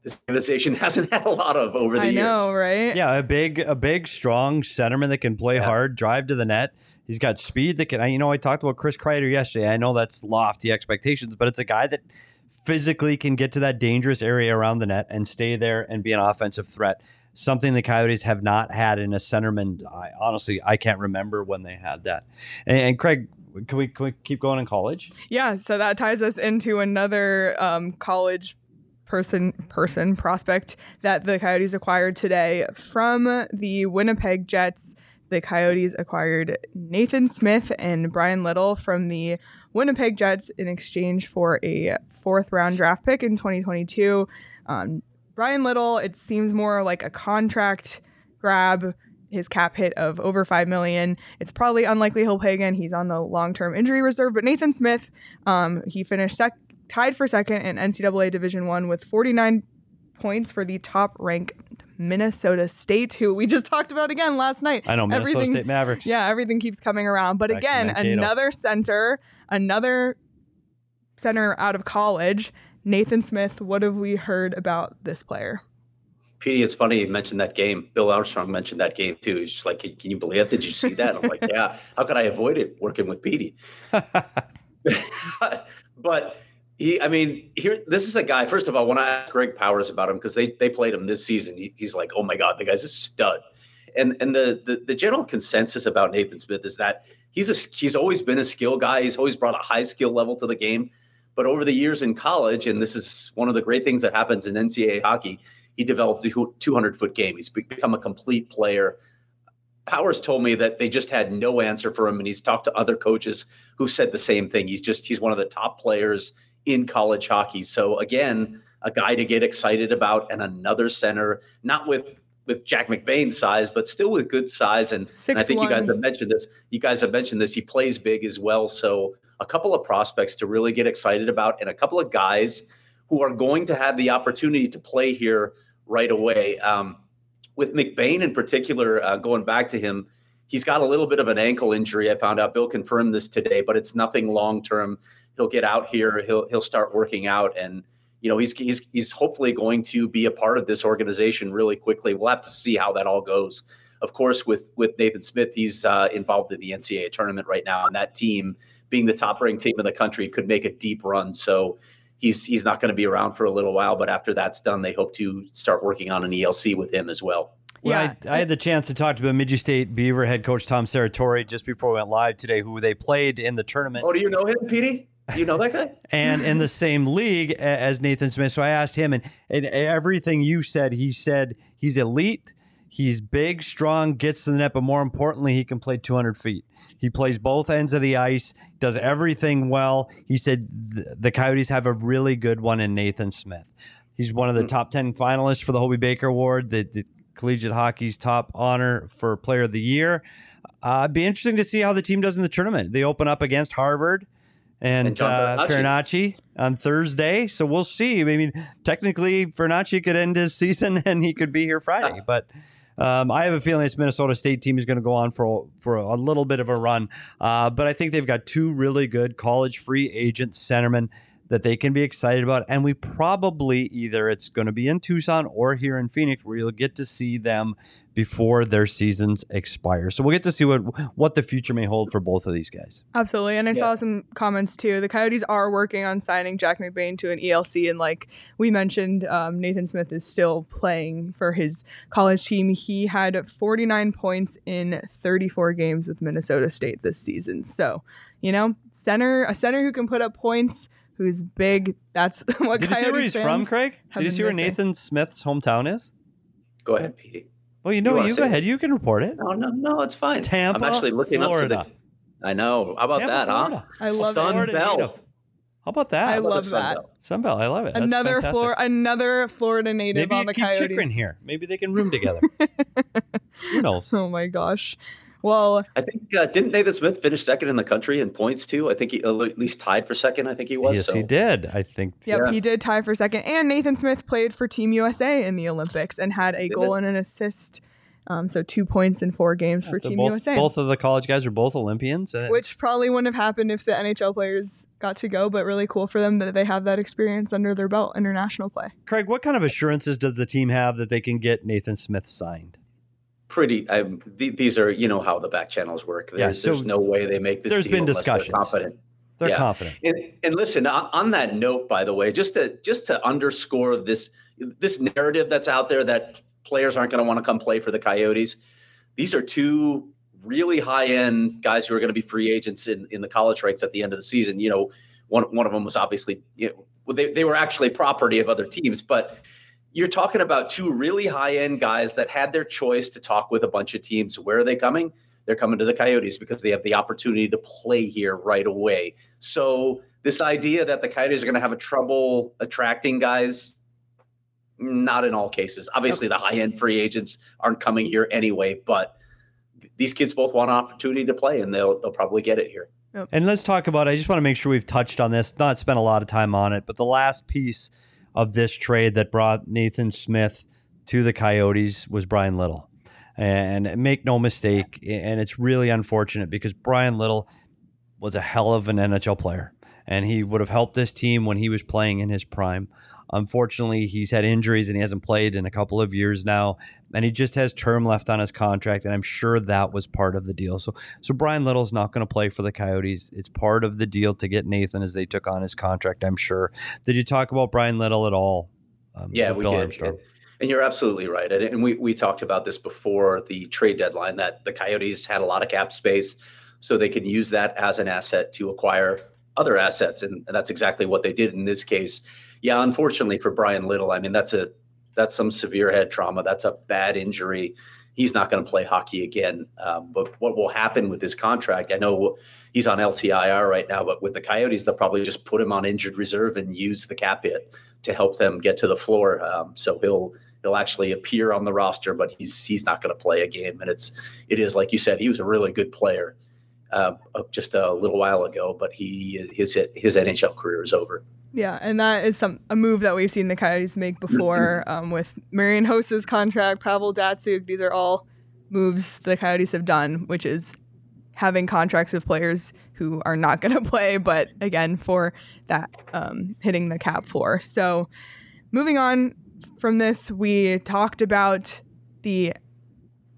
this organization hasn't had a lot of over the I years. know, right? Yeah, a big, a big, strong centerman that can play Yeah. hard, drive to the net. He's got speed that can. You know, I talked about Chris Kreider yesterday. I know that's lofty expectations, but it's a guy that physically can get to that dangerous area around the net and stay there and be an offensive threat. Something the Coyotes have not had in a centerman. I honestly, I can't remember when they had that. And, and Craig, can we, can we keep going in college? Yeah, so that ties us into another um, college person person prospect that the Coyotes acquired today from the Winnipeg Jets. The Coyotes acquired Nathan Smith and Bryan Little from the Winnipeg Jets in exchange for a fourth round draft pick in 2022. Um, Bryan Little, it seems more like a contract grab. His cap hit of over five million. It's probably unlikely he'll play again. He's on the long-term injury reserve. But Nathan Smith, um, he finished sec- tied for second in NCAA Division One with 49 points for the top-ranked Minnesota State, who we just talked about again last night. I know Minnesota Everything- State Mavericks. Yeah, everything keeps coming around. But Back again, another center, another center out of college. Nathan Smith, what have we heard about this player? Petey, it's funny you mentioned that game. Bill Armstrong mentioned that game too. He's just like, can, can you believe it? Did you see that? I'm like, yeah. How could I avoid it working with Petey? but he, I mean, here, this is a guy. First of all, when I asked Greg Powers about him because they they played him this season, he, he's like, oh my god, the guy's a stud. And and the, the the general consensus about Nathan Smith is that he's a he's always been a skill guy. He's always brought a high skill level to the game. But over the years in college, and this is one of the great things that happens in NCAA hockey, he developed a 200 foot game. He's become a complete player. Powers told me that they just had no answer for him, and he's talked to other coaches who said the same thing. He's just he's one of the top players in college hockey. So again, a guy to get excited about, and another center, not with with Jack McBain's size, but still with good size. And, and I think you guys have mentioned this. You guys have mentioned this. He plays big as well. So a couple of prospects to really get excited about, and a couple of guys who are going to have the opportunity to play here right away. Um, with McBain in particular, uh, going back to him, he's got a little bit of an ankle injury. I found out Bill confirmed this today, but it's nothing long term. He'll get out here. He'll he'll start working out, and you know he's he's he's hopefully going to be a part of this organization really quickly. We'll have to see how that all goes. Of course, with with Nathan Smith, he's uh, involved in the NCAA tournament right now, and that team, being the top ranked team in the country, could make a deep run. So he's he's not going to be around for a little while. But after that's done, they hope to start working on an ELC with him as well. Well, yeah. I, I, had the chance to talk to Bemidji State Beaver head coach Tom Serratore just before we went live today, who they played in the tournament. Oh, do you know him, Petey? Do you know that guy? and in the same league as Nathan Smith. So I asked him, and, and everything you said, he said he's elite. He's big, strong, gets to the net, but more importantly, he can play 200 feet. He plays both ends of the ice, does everything well. He said the Coyotes have a really good one in Nathan Smith. He's one of the hmm. top 10 finalists for the Hobey Baker Award, the, the collegiate hockey's top honor for Player of the Year. Uh, it'd be interesting to see how the team does in the tournament. They open up against Harvard and, and uh, on Thursday. So we'll see. I mean, technically, Farinacci could end his season and he could be here Friday. But um, I have a feeling this Minnesota State team is going to go on for for a little bit of a run. Uh, but I think they've got two really good college free agent centermen that they can be excited about. And we probably either it's going to be in Tucson or here in Phoenix where you'll get to see them before their seasons expire. So we'll get to see what what the future may hold for both of these guys. Absolutely. And I yeah. saw some comments too. The Coyotes are working on signing Jack McBain to an ELC. And like we mentioned, um, Nathan Smith is still playing for his college team. He had 49 points in 34 games with Minnesota State this season. So, you know, center a center who can put up points who's big. That's what. Did you see where he's from, Craig? Did you see where missing. Nathan Smith's hometown is? Go ahead, Pete. Well, you know, you, you go ahead. It? You can report it. No, no, no, it's fine. Tampa, I'm actually looking Florida. up to the. I know. How about Tampa, that, Florida. huh? I love Sun Florida Belt. Native. How about that? I love that. Sunbelt, I love it. Another Florida, another Florida native Maybe on the keep Coyotes. Chychrun here. Maybe they can room together. Who knows? Oh my gosh. Well, I think uh, didn't Nathan Smith finish second in the country in points too? I think he uh, at least tied for second. I think he was. Yes, so. he did. I think. Yep, yeah. he did tie for second. And Nathan Smith played for Team USA in the Olympics and had a goal and an assist. Um, so two points in four games yeah, for so Team both, USA. Both of the college guys are both Olympians, which probably wouldn't have happened if the NHL players got to go. But really cool for them that they have that experience under their belt, international play. Craig, what kind of assurances does the team have that they can get Nathan Smith signed? Pretty. Um, I, th- these are you know how the back channels work. There's, yeah, so there's no way they make this. There's been discussions. They're confident. They're yeah. confident. And, and listen, on, on, that note, by the way, just to just to underscore this this narrative that's out there that players aren't going to want to come play for the Coyotes. These are two really high end guys who are going to be free agents in, in the college ranks at the end of the season. You know, one one of them was obviously you know, they they were actually property of other teams, but you're talking about two really high end guys that had their choice to talk with a bunch of teams. Where are they coming? They're coming to the Coyotes because they have the opportunity to play here right away. So this idea that the Coyotes are going to have a trouble attracting guys, not in all cases. Obviously, the high end free agents aren't coming here anyway, but these kids both want an opportunity to play, and they'll they'll probably get it here. And let's talk about. I just want to make sure we've touched on this, not spent a lot of time on it, but the last piece of this trade that brought Nathan Smith to the Coyotes was Bryan Little. And make no mistake, and it's really unfortunate because Bryan Little was a hell of an NHL player, and he would have helped this team when he was playing in his prime. Unfortunately, he's had injuries and he hasn't played in a couple of years now, and he just has term left on his contract. And I'm sure that was part of the deal. So, so Bryan Little's not going to play for the Coyotes. It's part of the deal to get Nathan as they took on his contract. I'm sure. Did you talk about Bryan Little at all? Um, yeah, we Bill did. And, and you're absolutely right. And, we we talked about this before the trade deadline that the Coyotes had a lot of cap space, so they could use that as an asset to acquire other assets, and, and that's exactly what they did in this case yeah, unfortunately for Bryan Little, I mean that's a that's some severe head trauma. That's a bad injury. he's not going to play hockey again. Um, but what will happen with his contract? I know he's on LTIR right now, but with the Coyotes, they'll probably just put him on injured reserve and use the cap hit to help them get to the floor. Um, so he'll he'll actually appear on the roster, but he's he's not going to play a game. And it's it is like you said, he was a really good player uh, just a little while ago, but he his his NHL career is over. Yeah, and that is some a move that we've seen the Coyotes make before um, with Marian Hossa's contract, Pavel Datsyuk. These are all moves the Coyotes have done, which is having contracts with players who are not going to play, but again for that um, hitting the cap floor. So, moving on from this, we talked about the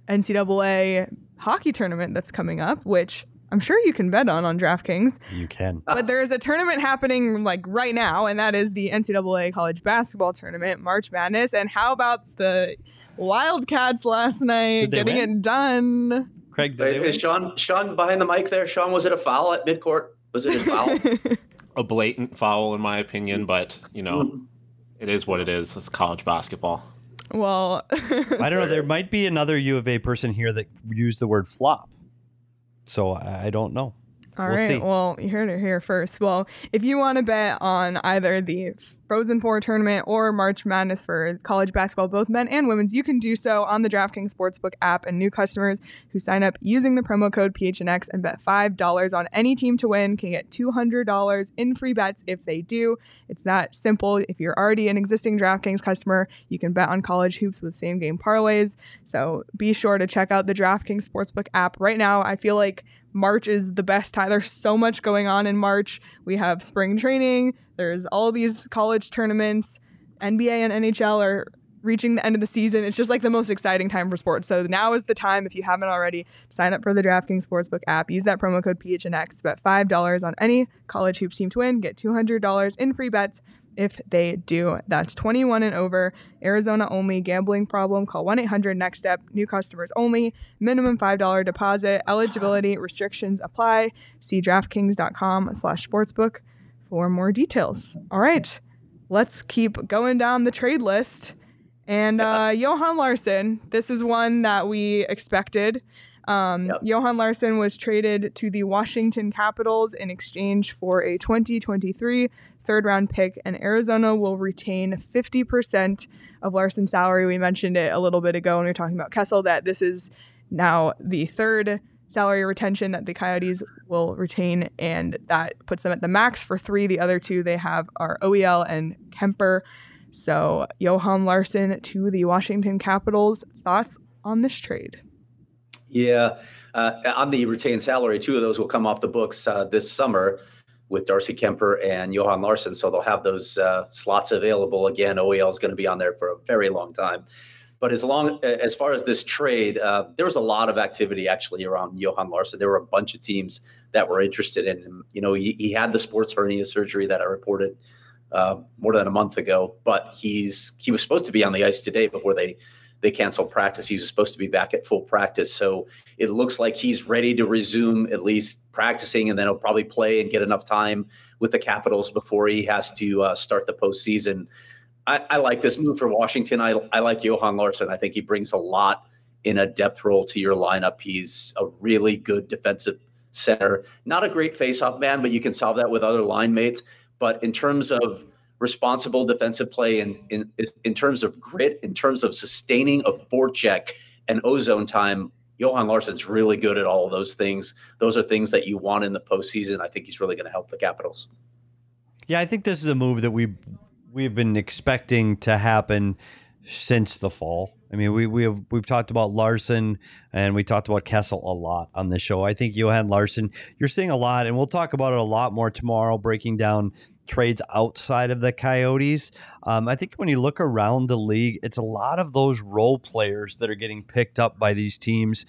NCAA hockey tournament that's coming up, which I'm sure you can bet on on DraftKings. You can. But there is a tournament happening like right now, and that is the NCAA college basketball tournament, March Madness. And how about the Wildcats last night getting win? it done? Craig, did Wait, they win? is Sean Sean behind the mic there? Sean, was it a foul at midcourt? Was it a foul? a blatant foul in my opinion, but you know, mm-hmm. it is what it is. It's college basketball. well, I don't know. There might be another U of A person here that used the word flop. So I don't know. All We'll right. see. Well, you heard it here first. Well, if you want to bet on either the Frozen Four tournament or March Madness for college basketball, both men and women's, you can do so on the DraftKings Sportsbook app. And new customers who sign up using the promo code PHNX and bet $5 on any team to win can get $200 in free bets if they do. It's that simple. If you're already an existing DraftKings customer, you can bet on college hoops with same game parlays. So be sure to check out the DraftKings Sportsbook app right now. I feel like March is the best time. There's so much going on in March. We have spring training, there's all these college tournaments, NBA and NHL are reaching the end of the season. It's just like the most exciting time for sports. So now is the time, if you haven't already, sign up for the DraftKings Sportsbook app. Use that promo code PHNX. Bet $5 on any college hoops team to win. Get $200 in free bets if they do. That's 21 and over. Arizona only. Gambling problem? Call 1 800 Next Step. New customers only. Minimum $5 deposit. Eligibility restrictions apply. See DraftKings.com slash sportsbook for more details. All right. Let's keep going down the trade list. And uh, Johan Larsson, this is one that we expected. Um, Yep. Johan Larsson was traded to the Washington Capitals in exchange for a 2023 third round pick, and Arizona will retain 50% of Larsson's salary. We mentioned it a little bit ago when we were talking about Kessel that this is now the third salary retention that the Coyotes will retain, and that puts them at the max for three. The other two they have are OEL and Kuemper. So, Johan Larsson to the Washington Capitals. Thoughts on this trade? Yeah, uh, on the retained salary, two of those will come off the books uh, this summer with Darcy Kuemper and Johan Larsson. So they'll have those uh, slots available again. OEL is going to be on there for a very long time. But as long as far as this trade, uh, there was a lot of activity actually around Johan Larsson. There were a bunch of teams that were interested in him. You know, he, he had the sports hernia surgery that I reported uh, more than a month ago, but he's he was supposed to be on the ice today before they they canceled practice. He was supposed to be back at full practice. So it looks like he's ready to resume at least practicing, and then he'll probably play and get enough time with the Capitals before he has to uh, start the postseason. I, I like this move for Washington. I, I like Johan Larsson. I think he brings a lot in a depth role to your lineup. He's a really good defensive center. Not a great faceoff man, but you can solve that with other line mates. But in terms of responsible defensive play and in, in terms of grit, in terms of sustaining a forecheck and ozone time, Johan Larsson's really good at all of those things. Those are things that you want in the postseason. I think he's really going to help the Capitals. Yeah, I think this is a move that we we've been expecting to happen since the fall. I mean, we we have we've talked about Larsson and we talked about Kessel a lot on the show. I think Johan Larsson, you're seeing a lot, and we'll talk about it a lot more tomorrow, breaking down trades outside of the Coyotes. Um, I think when you look around the league, it's a lot of those role players that are getting picked up by these teams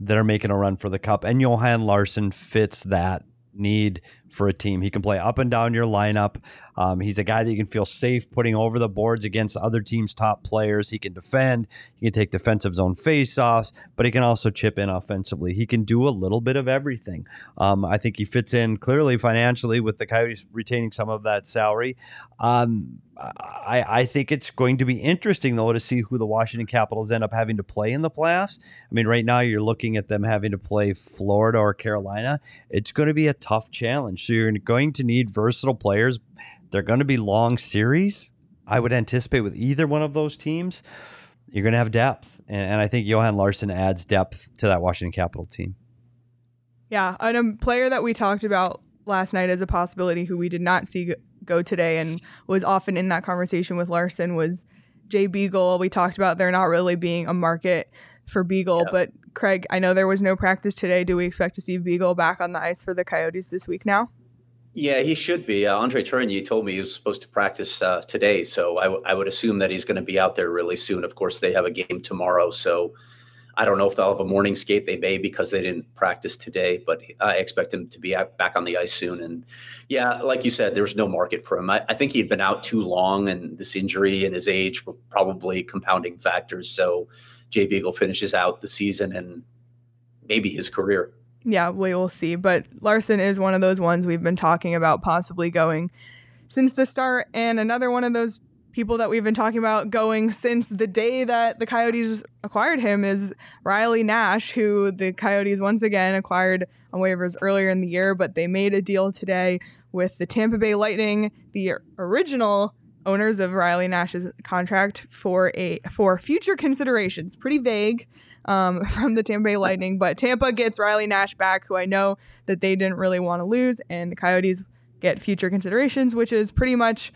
that are making a run for the cup, and Johan Larsson fits that need for a team. He can play up and down your lineup. Um, he's a guy that you can feel safe putting over the boards against other teams' top players. He can defend. He can take defensive zone faceoffs, but he can also chip in offensively. He can do a little bit of everything. Um, I think he fits in clearly financially with the Coyotes retaining some of that salary. Um, I, I think it's going to be interesting though to see who the Washington Capitals end up having to play in the playoffs. I mean, right now you're looking at them having to play Florida or Carolina. It's going to be a tough challenge. So you're going to need versatile players. They're going to be long series. I would anticipate with either one of those teams, you're going to have depth, and, and I think Johan Larsson adds depth to that Washington Capital team. Yeah, and a player that we talked about last night as a possibility who we did not see go today and was often in that conversation with Larsson was Jay Beagle. We talked about there not really being a market for Beagle, yeah. but Craig, I know there was no practice today. Do we expect to see Beagle back on the ice for the Coyotes this week now? Yeah, he should be. Uh, Andre Tourigny told me he was supposed to practice uh, today, so I, w- I would assume that he's going to be out there really soon. Of course, they have a game tomorrow, so I don't know if they'll have a morning skate. They may because they didn't practice today, but I expect him to be back on the ice soon. And yeah, like you said, there's no market for him. I, I think he'd been out too long, and this injury and his age were probably compounding factors. So Jay Beagle finishes out the season and maybe his career. Yeah, we will see. But Larsson is one of those ones we've been talking about possibly going since the start, and another one of those people that we've been talking about going since the day that the Coyotes acquired him is Riley Nash, who the Coyotes once again acquired on waivers earlier in the year, but they made a deal today with the Tampa Bay Lightning, the original owners of Riley Nash's contract for a for future considerations. Pretty vague um, from the Tampa Bay Lightning, but Tampa gets Riley Nash back, who I know that they didn't really want to lose, and the Coyotes get future considerations, which is pretty much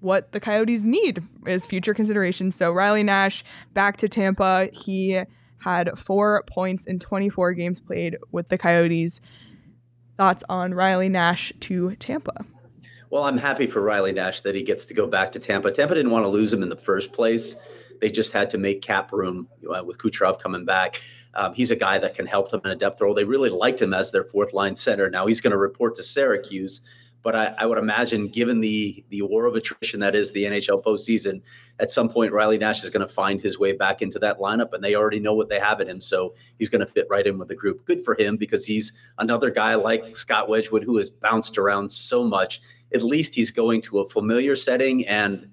what the Coyotes need is future consideration. So Riley Nash back to Tampa. He had four points in 24 games played with the Coyotes. Thoughts on Riley Nash to Tampa? Well, I'm happy for Riley Nash that he gets to go back to Tampa. Tampa didn't want to lose him in the first place. They just had to make cap room uh, with Kucherov coming back. Um, he's a guy that can help them in a depth role. They really liked him as their fourth line center. Now he's going to report to Syracuse but I, I, would imagine, given the the war of attrition that is the NHL postseason, at some point Riley Nash is going to find his way back into that lineup, and they already know what they have in him, so he's going to fit right in with the group. Good for him because he's another guy like Scott Wedgwood who has bounced around so much. At least he's going to a familiar setting and.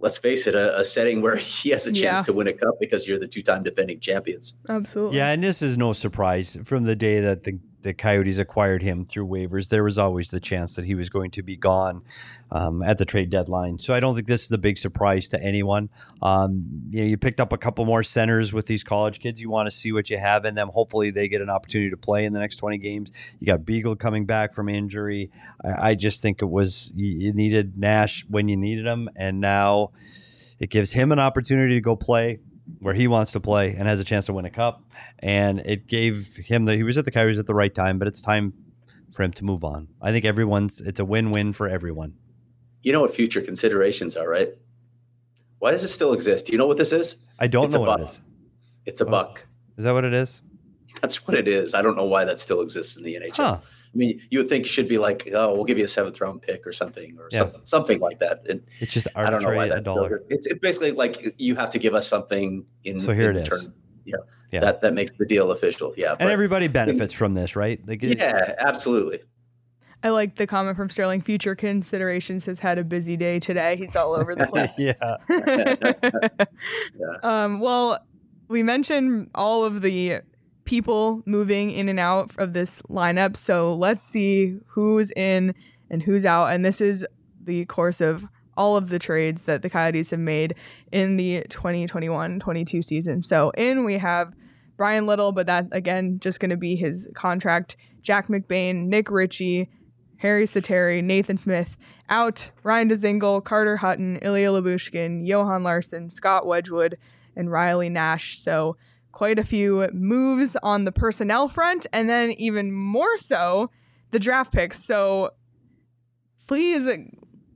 Let's face it, a, a setting where he has a chance yeah. to win a cup because you're the two-time defending champions. Absolutely. Yeah, and this is no surprise from the day that the the Coyotes acquired him through waivers, there was always the chance that he was going to be gone um, at the trade deadline. So I don't think this is a big surprise to anyone. Um, you know, you picked up a couple more centers with these college kids. You want to see what you have in them. Hopefully, they get an opportunity to play in the next 20 games. You got Beagle coming back from injury. I, I just think it was you, you needed Nash when you needed him, and now it gives him an opportunity to go play where he wants to play and has a chance to win a cup. And it gave him the he was at the Coyotes at the right time, but it's time for him to move on. I think everyone's it's a win-win for everyone. You know what future considerations are, right? Why does it still exist? Do you know what this is? I don't it's know what buck. it is. It's a oh, buck. Is that what it is? That's what it is. I don't know why that still exists in the NHL. Huh. I mean, you would think it should be like, oh, we'll give you a seventh round pick or something, or yeah. something, something like that. And it's just I don't know why that dollar. It's, it's, basically like you have to give us something in. So here in it is. Yeah, yeah, that that makes the deal official. Yeah, and everybody benefits from this, right? Like, yeah, absolutely. I like the comment from Sterling. Future considerations has had a busy day today. He's all over the place. yeah. yeah. Um, well, we mentioned all of the people moving in and out of this lineup. So let's see who's in and who's out. And this is the course of all of the trades that the Coyotes have made in the 2021 22 season. So in we have Bryan Little, but that again just going to be his contract. Jack McBain, Nick Ritchie, Harri Säteri, Nathan Smith out. Ryan Dzingel, Carter Hutton, Ilya Lyubushkin, Johan Larsson, Scott Wedgwood, and Riley Nash. So quite a few moves on the personnel front, and then even more so the draft picks. So please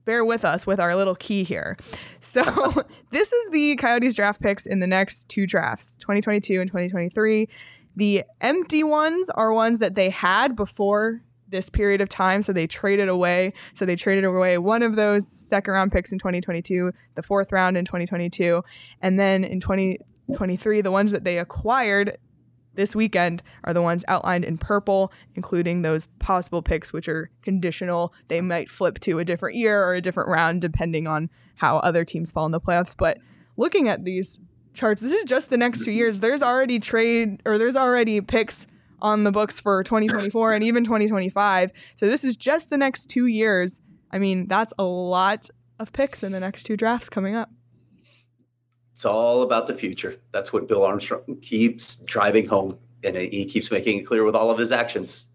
bear with us with our little key here. So this is the Coyotes draft picks in the next two drafts, 2022 and 2023. The empty ones are ones that they had before this period of time. So they traded away. So they traded away one of those second round picks in 2022, the fourth round in 2022, and then in 2023, the ones that they acquired this weekend are the ones outlined in purple, including those possible picks, which are conditional. They might flip to a different year or a different round, depending on how other teams fall in the playoffs. But looking at these charts, this is just the next two years. There's already trade or there's already picks on the books for 2024 and even 2025. So this is just the next two years. I mean, that's a lot of picks in the next two drafts coming up. It's all about the future. That's what Bill Armstrong keeps driving home, and he keeps making it clear with all of his actions.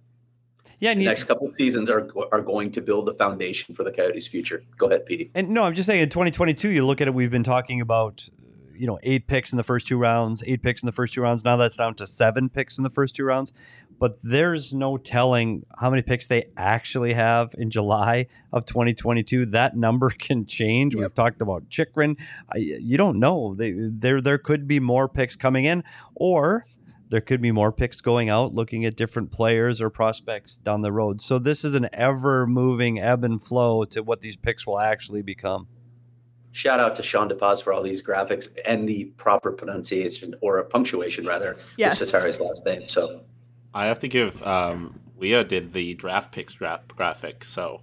Yeah, the you, next couple of seasons are are going to build the foundation for the Coyotes' future. Go ahead, Petey. And no, I'm just saying in 2022, you look at it. We've been talking about you know eight picks in the first two rounds, eight picks in the first two rounds. Now that's down to seven picks in the first two rounds. But there's no telling how many picks they actually have in July of 2022. That number can change. Yep. We've talked about Chychrun. I, you don't know. They, there there could be more picks coming in, or there could be more picks going out, looking at different players or prospects down the road. So this is an ever moving ebb and flow to what these picks will actually become shout out to Sean DePaz for all these graphics and the proper pronunciation or punctuation rather yes. with Säteri's last name. So I have to give um, Leah did the draft picks draft graphic, so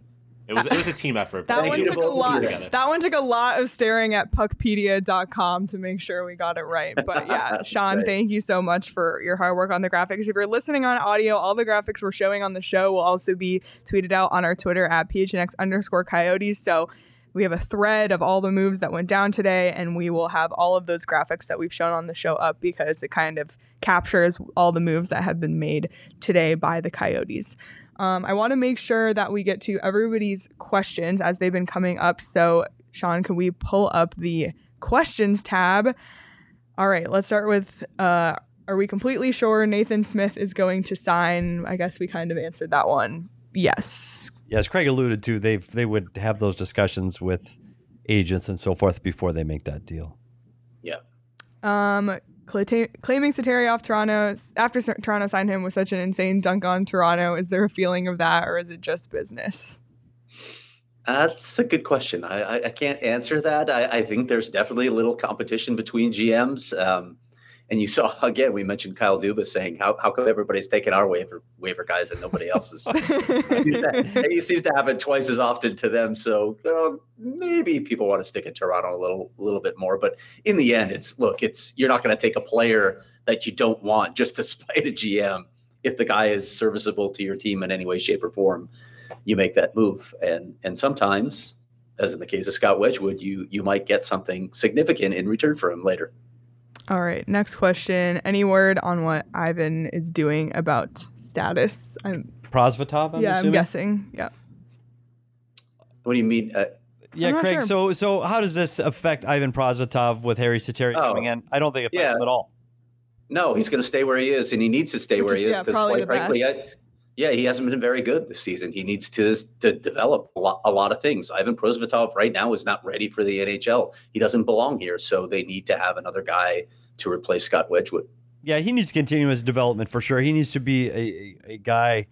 it was it was a team effort. that one took a lot. That one took a lot of staring at puckpedia.com to make sure we got it right. But yeah, Sean, right. thank you so much for your hard work on the graphics. If you're listening on audio, all the graphics we're showing on the show will also be tweeted out on our Twitter at phnx underscore coyotes. So we have a thread of all the moves that went down today, and we will have all of those graphics that we've shown on the show up because it kind of captures all the moves that have been made today by the Coyotes. Um, I want to make sure that we get to everybody's questions as they've been coming up. So, Sean, can we pull up the questions tab? All right, let's start with uh, Are we completely sure Nathan Smith is going to sign? I guess we kind of answered that one. Yes as Craig alluded to, they they would have those discussions with agents and so forth before they make that deal. Yeah. Um, claiming Säteri off Toronto after Toronto signed him with such an insane dunk on Toronto. Is there a feeling of that, or is it just business? That's a good question. I, I, I can't answer that. I, I, think there's definitely a little competition between GMs. Um, and you saw again, we mentioned Kyle Dubas saying, "How how come everybody's taking our waiver waiver guys and nobody else's?" it seems to happen twice as often to them. So uh, maybe people want to stick in Toronto a little a little bit more. But in the end, it's look, it's you're not going to take a player that you don't want just to spite a GM. If the guy is serviceable to your team in any way, shape, or form, you make that move. And and sometimes, as in the case of Scott Wedgwood, you you might get something significant in return for him later. All right, next question. Any word on what Ivan is doing about status? I'm Prosvetov. I'm yeah, assuming? I'm guessing. Yeah. What do you mean? Uh, yeah, Craig. Sure. So, so how does this affect Ivan Prosvetov with Harri Säteri oh, coming in? I don't think it affects yeah. him at all. No, he's going to stay where he is, and he needs to stay Which where is, he is because, yeah, quite frankly, I, yeah, he hasn't been very good this season. He needs to to develop a lot, a lot of things. Ivan Prosvetov right now is not ready for the NHL. He doesn't belong here, so they need to have another guy to replace Scott Wedgwood. Yeah, he needs to continue his development for sure. He needs to be a, a, a guy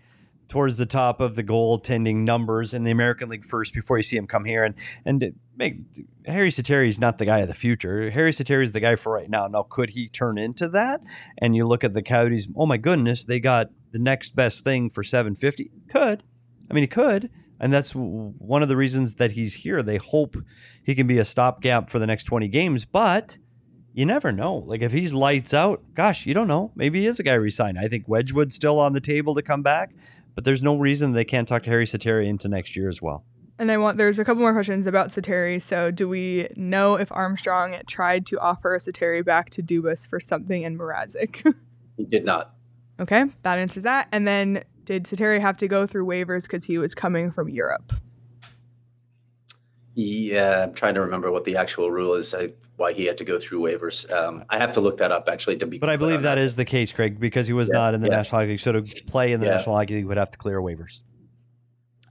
towards the top of the goaltending numbers in the American League first before you see him come here and and make Harri Säteri is not the guy of the future. Harri Säteri is the guy for right now. Now, could he turn into that? And you look at the Coyotes. Oh my goodness, they got the next best thing for seven fifty. Could I mean he could. And that's one of the reasons that he's here. They hope he can be a stopgap for the next 20 games, but you never know. Like if he's lights out, gosh, you don't know. Maybe he is a guy resigned. I think Wedgwood's still on the table to come back, but there's no reason they can't talk to Harri Säteri into next year as well. And I want there's a couple more questions about Säteri. So do we know if Armstrong tried to offer Säteri back to Dubas for something in Mrazek? he did not. Okay, that answers that. And then did Säteri have to go through waivers because he was coming from Europe? Yeah, I'm trying to remember what the actual rule is. I why he had to go through waivers. Um, I have to look that up actually to be. But I believe that, that is the case, Craig, because he was yeah, not in the yeah. National Hockey League. So to play in the yeah. National Hockey League, would have to clear waivers.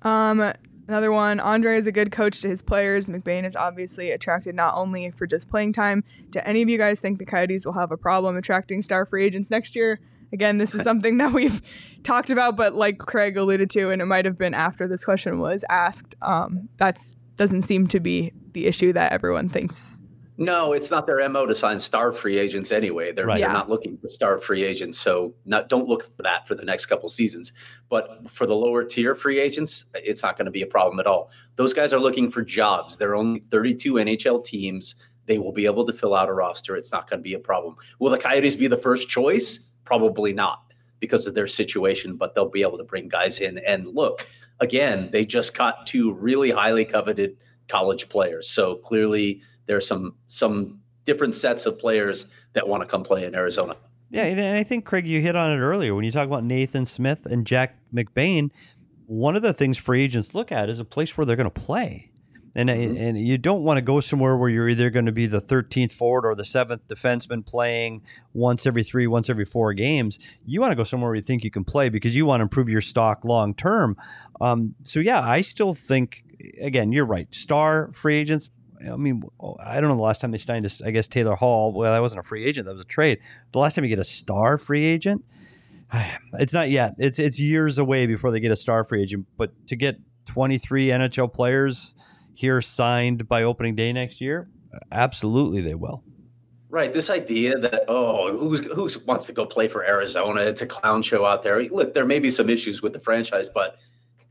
Um, another one. Andre is a good coach to his players. McBain is obviously attracted not only for just playing time. Do any of you guys think the Coyotes will have a problem attracting star free agents next year? again, this is something that we've talked about, but like Craig alluded to, and it might have been after this question was asked. Um, that's doesn't seem to be the issue that everyone thinks. No, it's not their mo to sign star free agents anyway. They're, Right. they're Yeah. not looking for star free agents, so not, don't look for that for the next couple seasons. But for the lower tier free agents, it's not going to be a problem at all. Those guys are looking for jobs. There are only 32 NHL teams. They will be able to fill out a roster. It's not going to be a problem. Will the Coyotes be the first choice? Probably not because of their situation, but they'll be able to bring guys in. And look, again, they just got two really highly coveted college players. So clearly there's some some different sets of players that want to come play in Arizona. Yeah, and I think Craig, you hit on it earlier when you talk about Nathan Smith and Jack McBain. One of the things free agents look at is a place where they're going to play, and and you don't want to go somewhere where you're either going to be the 13th forward or the seventh defenseman playing once every three, once every four games. You want to go somewhere where you think you can play because you want to improve your stock long term. Um, so yeah, I still think again, you're right. Star free agents. I mean, oh, I don't know the last time they signed, I guess Taylor Hall. Well, that wasn't a free agent; that was a trade. The last time you get a star free agent, it's not yet. It's it's years away before they get a star free agent. But to get 23 NHL players here signed by opening day next year, absolutely they will. Right. This idea that oh, who's who wants to go play for Arizona? It's a clown show out there. Look, there may be some issues with the franchise, but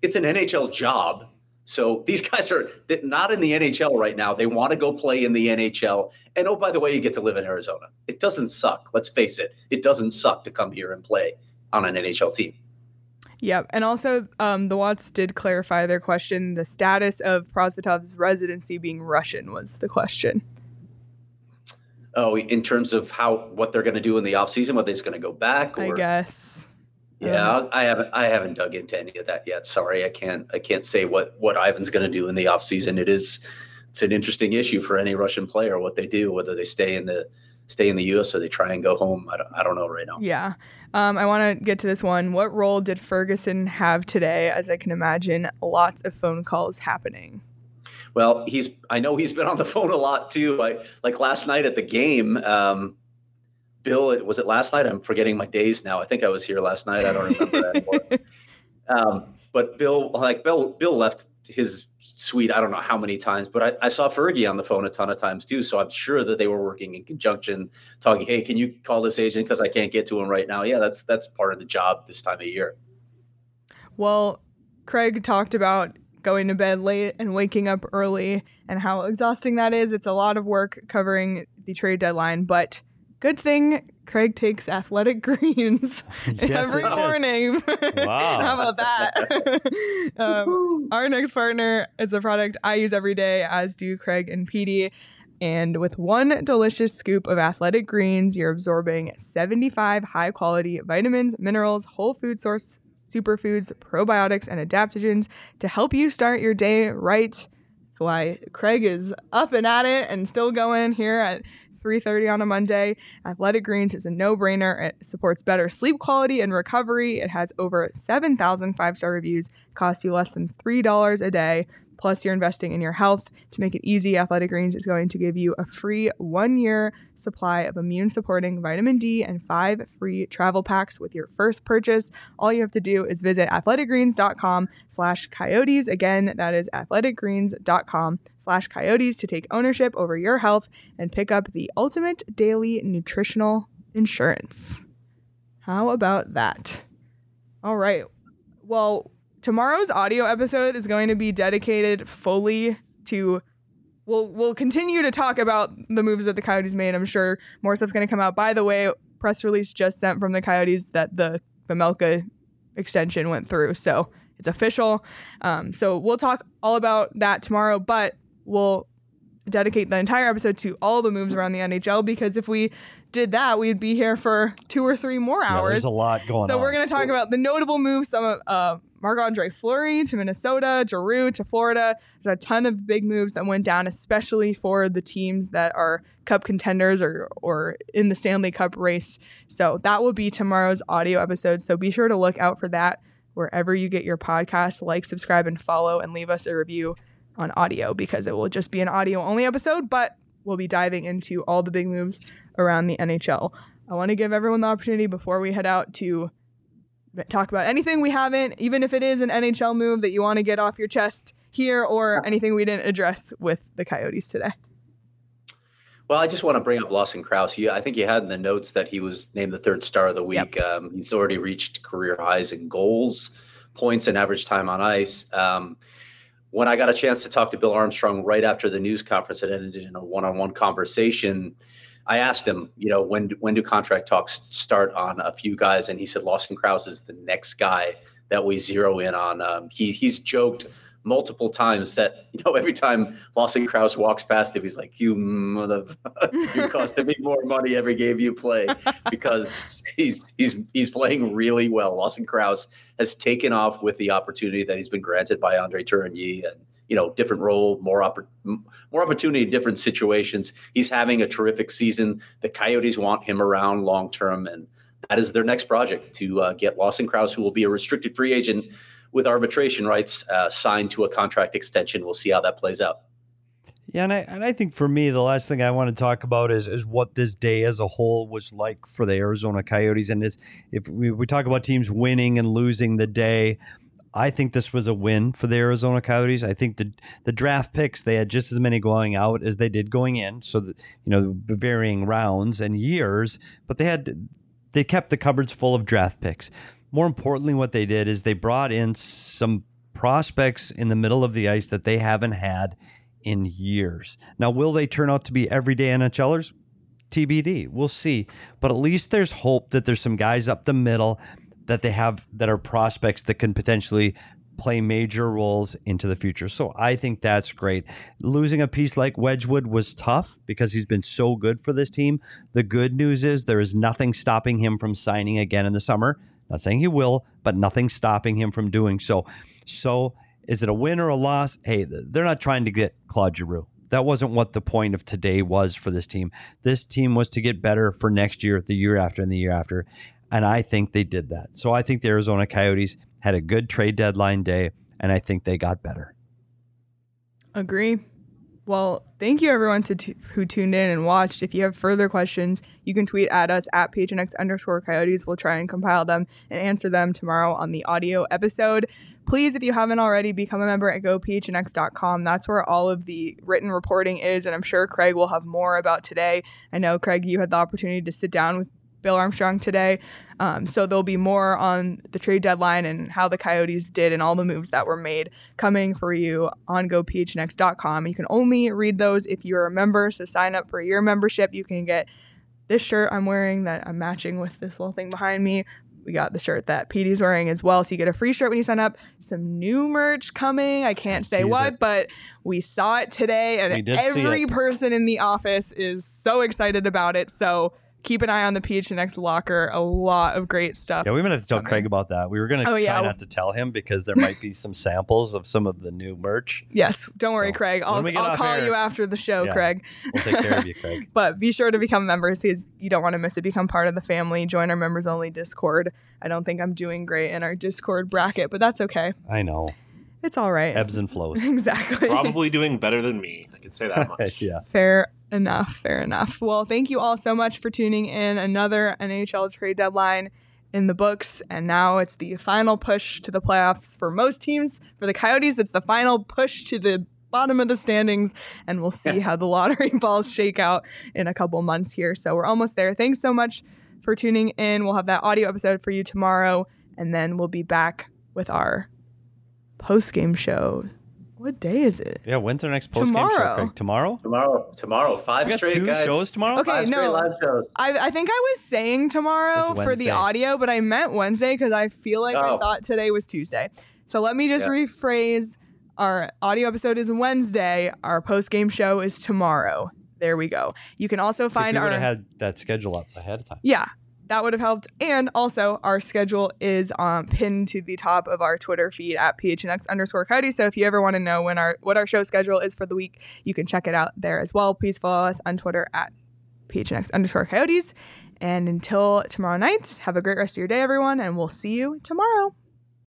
it's an NHL job. So these guys are not in the NHL right now. They want to go play in the NHL. And oh, by the way, you get to live in Arizona. It doesn't suck. Let's face it. It doesn't suck to come here and play on an NHL team. Yep. And also, um, the Watts did clarify their question. The status of Prosvetov's residency being Russian was the question. Oh, in terms of how what they're going to do in the offseason, whether he's going to go back I guess. Yeah, I haven't I haven't dug into any of that yet. Sorry, I can't I can't say what what Ivan's going to do in the offseason. It is it's an interesting issue for any Russian player what they do, whether they stay in the stay in the U.S. or they try and go home. I don't, I don't know right now. Yeah. Um, I want to get to this one. What role did Ferguson have today? As I can imagine, lots of phone calls happening. Well, he's I know he's been on the phone a lot too. I like last night at the game. Um, Bill, it- was it last night? I'm forgetting my days now. I think I was here last night. I don't remember anymore. Um, but Bill, like Bill, Bill left his suite. I don't know how many times, but I, I saw Fergie on the phone a ton of times too. So I'm sure that they were working in conjunction, talking. Hey, can you call this agent because I can't get to him right now? Yeah, that's that's part of the job this time of year. Well, Craig talked about going to bed late and waking up early and how exhausting that is. It's a lot of work covering the trade deadline, but good thing Craig takes athletic greens every morning. Wow. how about that? um, our next partner is a product I use every day, as do Craig and Petey. And with one delicious scoop of athletic greens, you're absorbing 75 high quality vitamins, minerals, whole food source superfoods, probiotics, and adaptogens to help you start your day right. That's why Craig is up and at it and still going here at 3:30 on a Monday. Athletic Greens is a no-brainer. It supports better sleep quality and recovery. It has over 7,000 five-star reviews. Costs you less than $3 a day. Plus, you're investing in your health. To make it easy, Athletic Greens is going to give you a free one year supply of immune supporting vitamin D and five free travel packs with your first purchase. All you have to do is visit athleticgreens.com slash coyotes. Again, that is athleticgreens.com slash coyotes to take ownership over your health and pick up the ultimate daily nutritional insurance. How about that? All right. Well, tomorrow's audio episode is going to be dedicated fully to we'll we'll continue to talk about the moves that the Coyotes made. I'm sure more stuff's going to come out. By the way, press release just sent from the Coyotes that the Vejmelka extension went through, so it's official. Um, so we'll talk all about that tomorrow, but we'll dedicate the entire episode to all the moves around the NHL because if we did that, we'd be here for two or three more Yeah, hours. there's a lot going So on. we're going to talk about the notable moves. Some of uh, Marc Andre Fleury to Minnesota, Giroux to Florida. There's a ton of big moves that went down, especially for the teams that are Cup contenders or or in the Stanley Cup race. So that will be tomorrow's audio episode. So be sure to look out for that wherever you get your podcast. Like, subscribe, and follow, and leave us a review on audio because it will just be an audio only episode, but we'll be diving into all the big moves around the NHL. I want to give everyone the opportunity before we head out to talk about anything we haven't, even if it is an NHL move that you want to get off your chest here or anything we didn't address with the Coyotes today. Well, I just want to bring up Lawson Crouse. I think you had in the notes that he was named the third star of the week. Yep. Um, he's already reached career highs in goals, points, and average time on ice. Um, when I got a chance to talk to Bill Armstrong right after the news conference had ended in a one-on-one conversation, I asked him, you know, when when do contract talks start on a few guys, and he said Lawson Crouse is the next guy that we zero in on. Um, he he's joked multiple times that you know every time Lawson Crouse walks past him, he's like, "You mother, you cost me more money every game you play," because he's he's he's playing really well. Lawson Crouse has taken off with the opportunity that he's been granted by Andre Tourigny and you know different role, more oppor- more opportunity, different situations. He's having a terrific season. The Coyotes want him around long term, and that is their next project to uh, get Lawson Crouse, who will be a restricted free agent with arbitration rights uh, signed to a contract extension. We'll see how that plays out. Yeah, and I and I think for me, the last thing I want to talk about is is what this day as a whole was like for the Arizona Coyotes. And is if we, we talk about teams winning and losing the day, I think this was a win for the Arizona Coyotes. I think the the draft picks they had just as many going out as they did going in. So that you know the varying rounds and years, but they had they kept the cupboards full of draft picks more importantly, what they did is they brought in some prospects in the middle of the ice that they haven't had in years. Now, will they turn out to be everyday NHLers? TBD. We'll see. But at least there's hope that there's some guys up the middle that they have that are prospects that can potentially play major roles into the future. So I think that's great. Losing a piece like Wedgwood was tough because he's been so good for this team. The good news is there is nothing stopping him from signing again in the summer. Not saying he will, but nothing stopping him from doing so. So, is it a win or a loss? Hey, they're not trying to get Claude Giroux. That wasn't what the point of today was for this team. This team was to get better for next year, the year after, and the year after. And I think they did that. So I think the Arizona Coyotes had a good trade deadline day, and I think they got better. Agree. Well, thank you everyone to t- who tuned in and watched. If you have further questions, you can tweet at us at PHNX underscore coyotes. We'll try and compile them and answer them tomorrow on the audio episode. Please, if you haven't already, become a member at gophnx.com. That's where all of the written reporting is, and I'm sure Craig will have more about today. I know, Craig, you had the opportunity to sit down with Bill Armstrong today. Um, so there'll be more on the trade deadline and how the Coyotes did and all the moves that were made coming for you on gophnx.com. You can only read those if you're a member. So sign up for your membership. You can get this shirt I'm wearing that I'm matching with this little thing behind me. We got the shirt that Petey's wearing as well. So you get a free shirt when you sign up. Some new merch coming. I can't say what, it. but we saw it today and every person in the office is so excited about it. So keep an eye on the PHNX locker. A lot of great stuff. Yeah, we are gonna have to tell coming. Craig about that. We were going to oh, try yeah. not to tell him because there might be some samples of some of the new merch. Yes, don't worry, so, Craig. I'll, I'll call air, you after the show, yeah, Craig. We'll take care of you, Craig. but be sure to become members because you don't want to miss it. Become part of the family. Join our members only Discord. I don't think I'm doing great in our Discord bracket, but that's okay. I know. It's all right. Ebbs and flows. exactly. Probably doing better than me. I can say that much. yeah. Fair enough. Fair enough. Well, thank you all so much for tuning in. Another NHL trade deadline in the books, and now it's the final push to the playoffs for most teams. For the Coyotes, it's the final push to the bottom of the standings, and we'll see how the lottery balls shake out in a couple months here. So we're almost there. Thanks so much for tuning in. We'll have that audio episode for you tomorrow, and then we'll be back with our post game show what day is it? Yeah, when's our next post game show? Craig? Tomorrow. Tomorrow. Tomorrow. Five straight two guys. shows tomorrow. Okay, Five no. live shows. I, I think I was saying tomorrow for the audio, but I meant Wednesday because I feel like oh. I thought today was Tuesday. So let me just yeah. rephrase. Our audio episode is Wednesday. Our post game show is tomorrow. There we go. You can also find so our. had that schedule up ahead of time. Yeah, that would have helped. And also, our schedule is um, pinned to the top of our Twitter feed at phnx underscore Cody. So if you ever want to know when our what our show schedule is for the week, you can check it out there as well. Please follow us on Twitter at phnx underscore coyotes. And until tomorrow night, have a great rest of your day, everyone, and we'll see you tomorrow.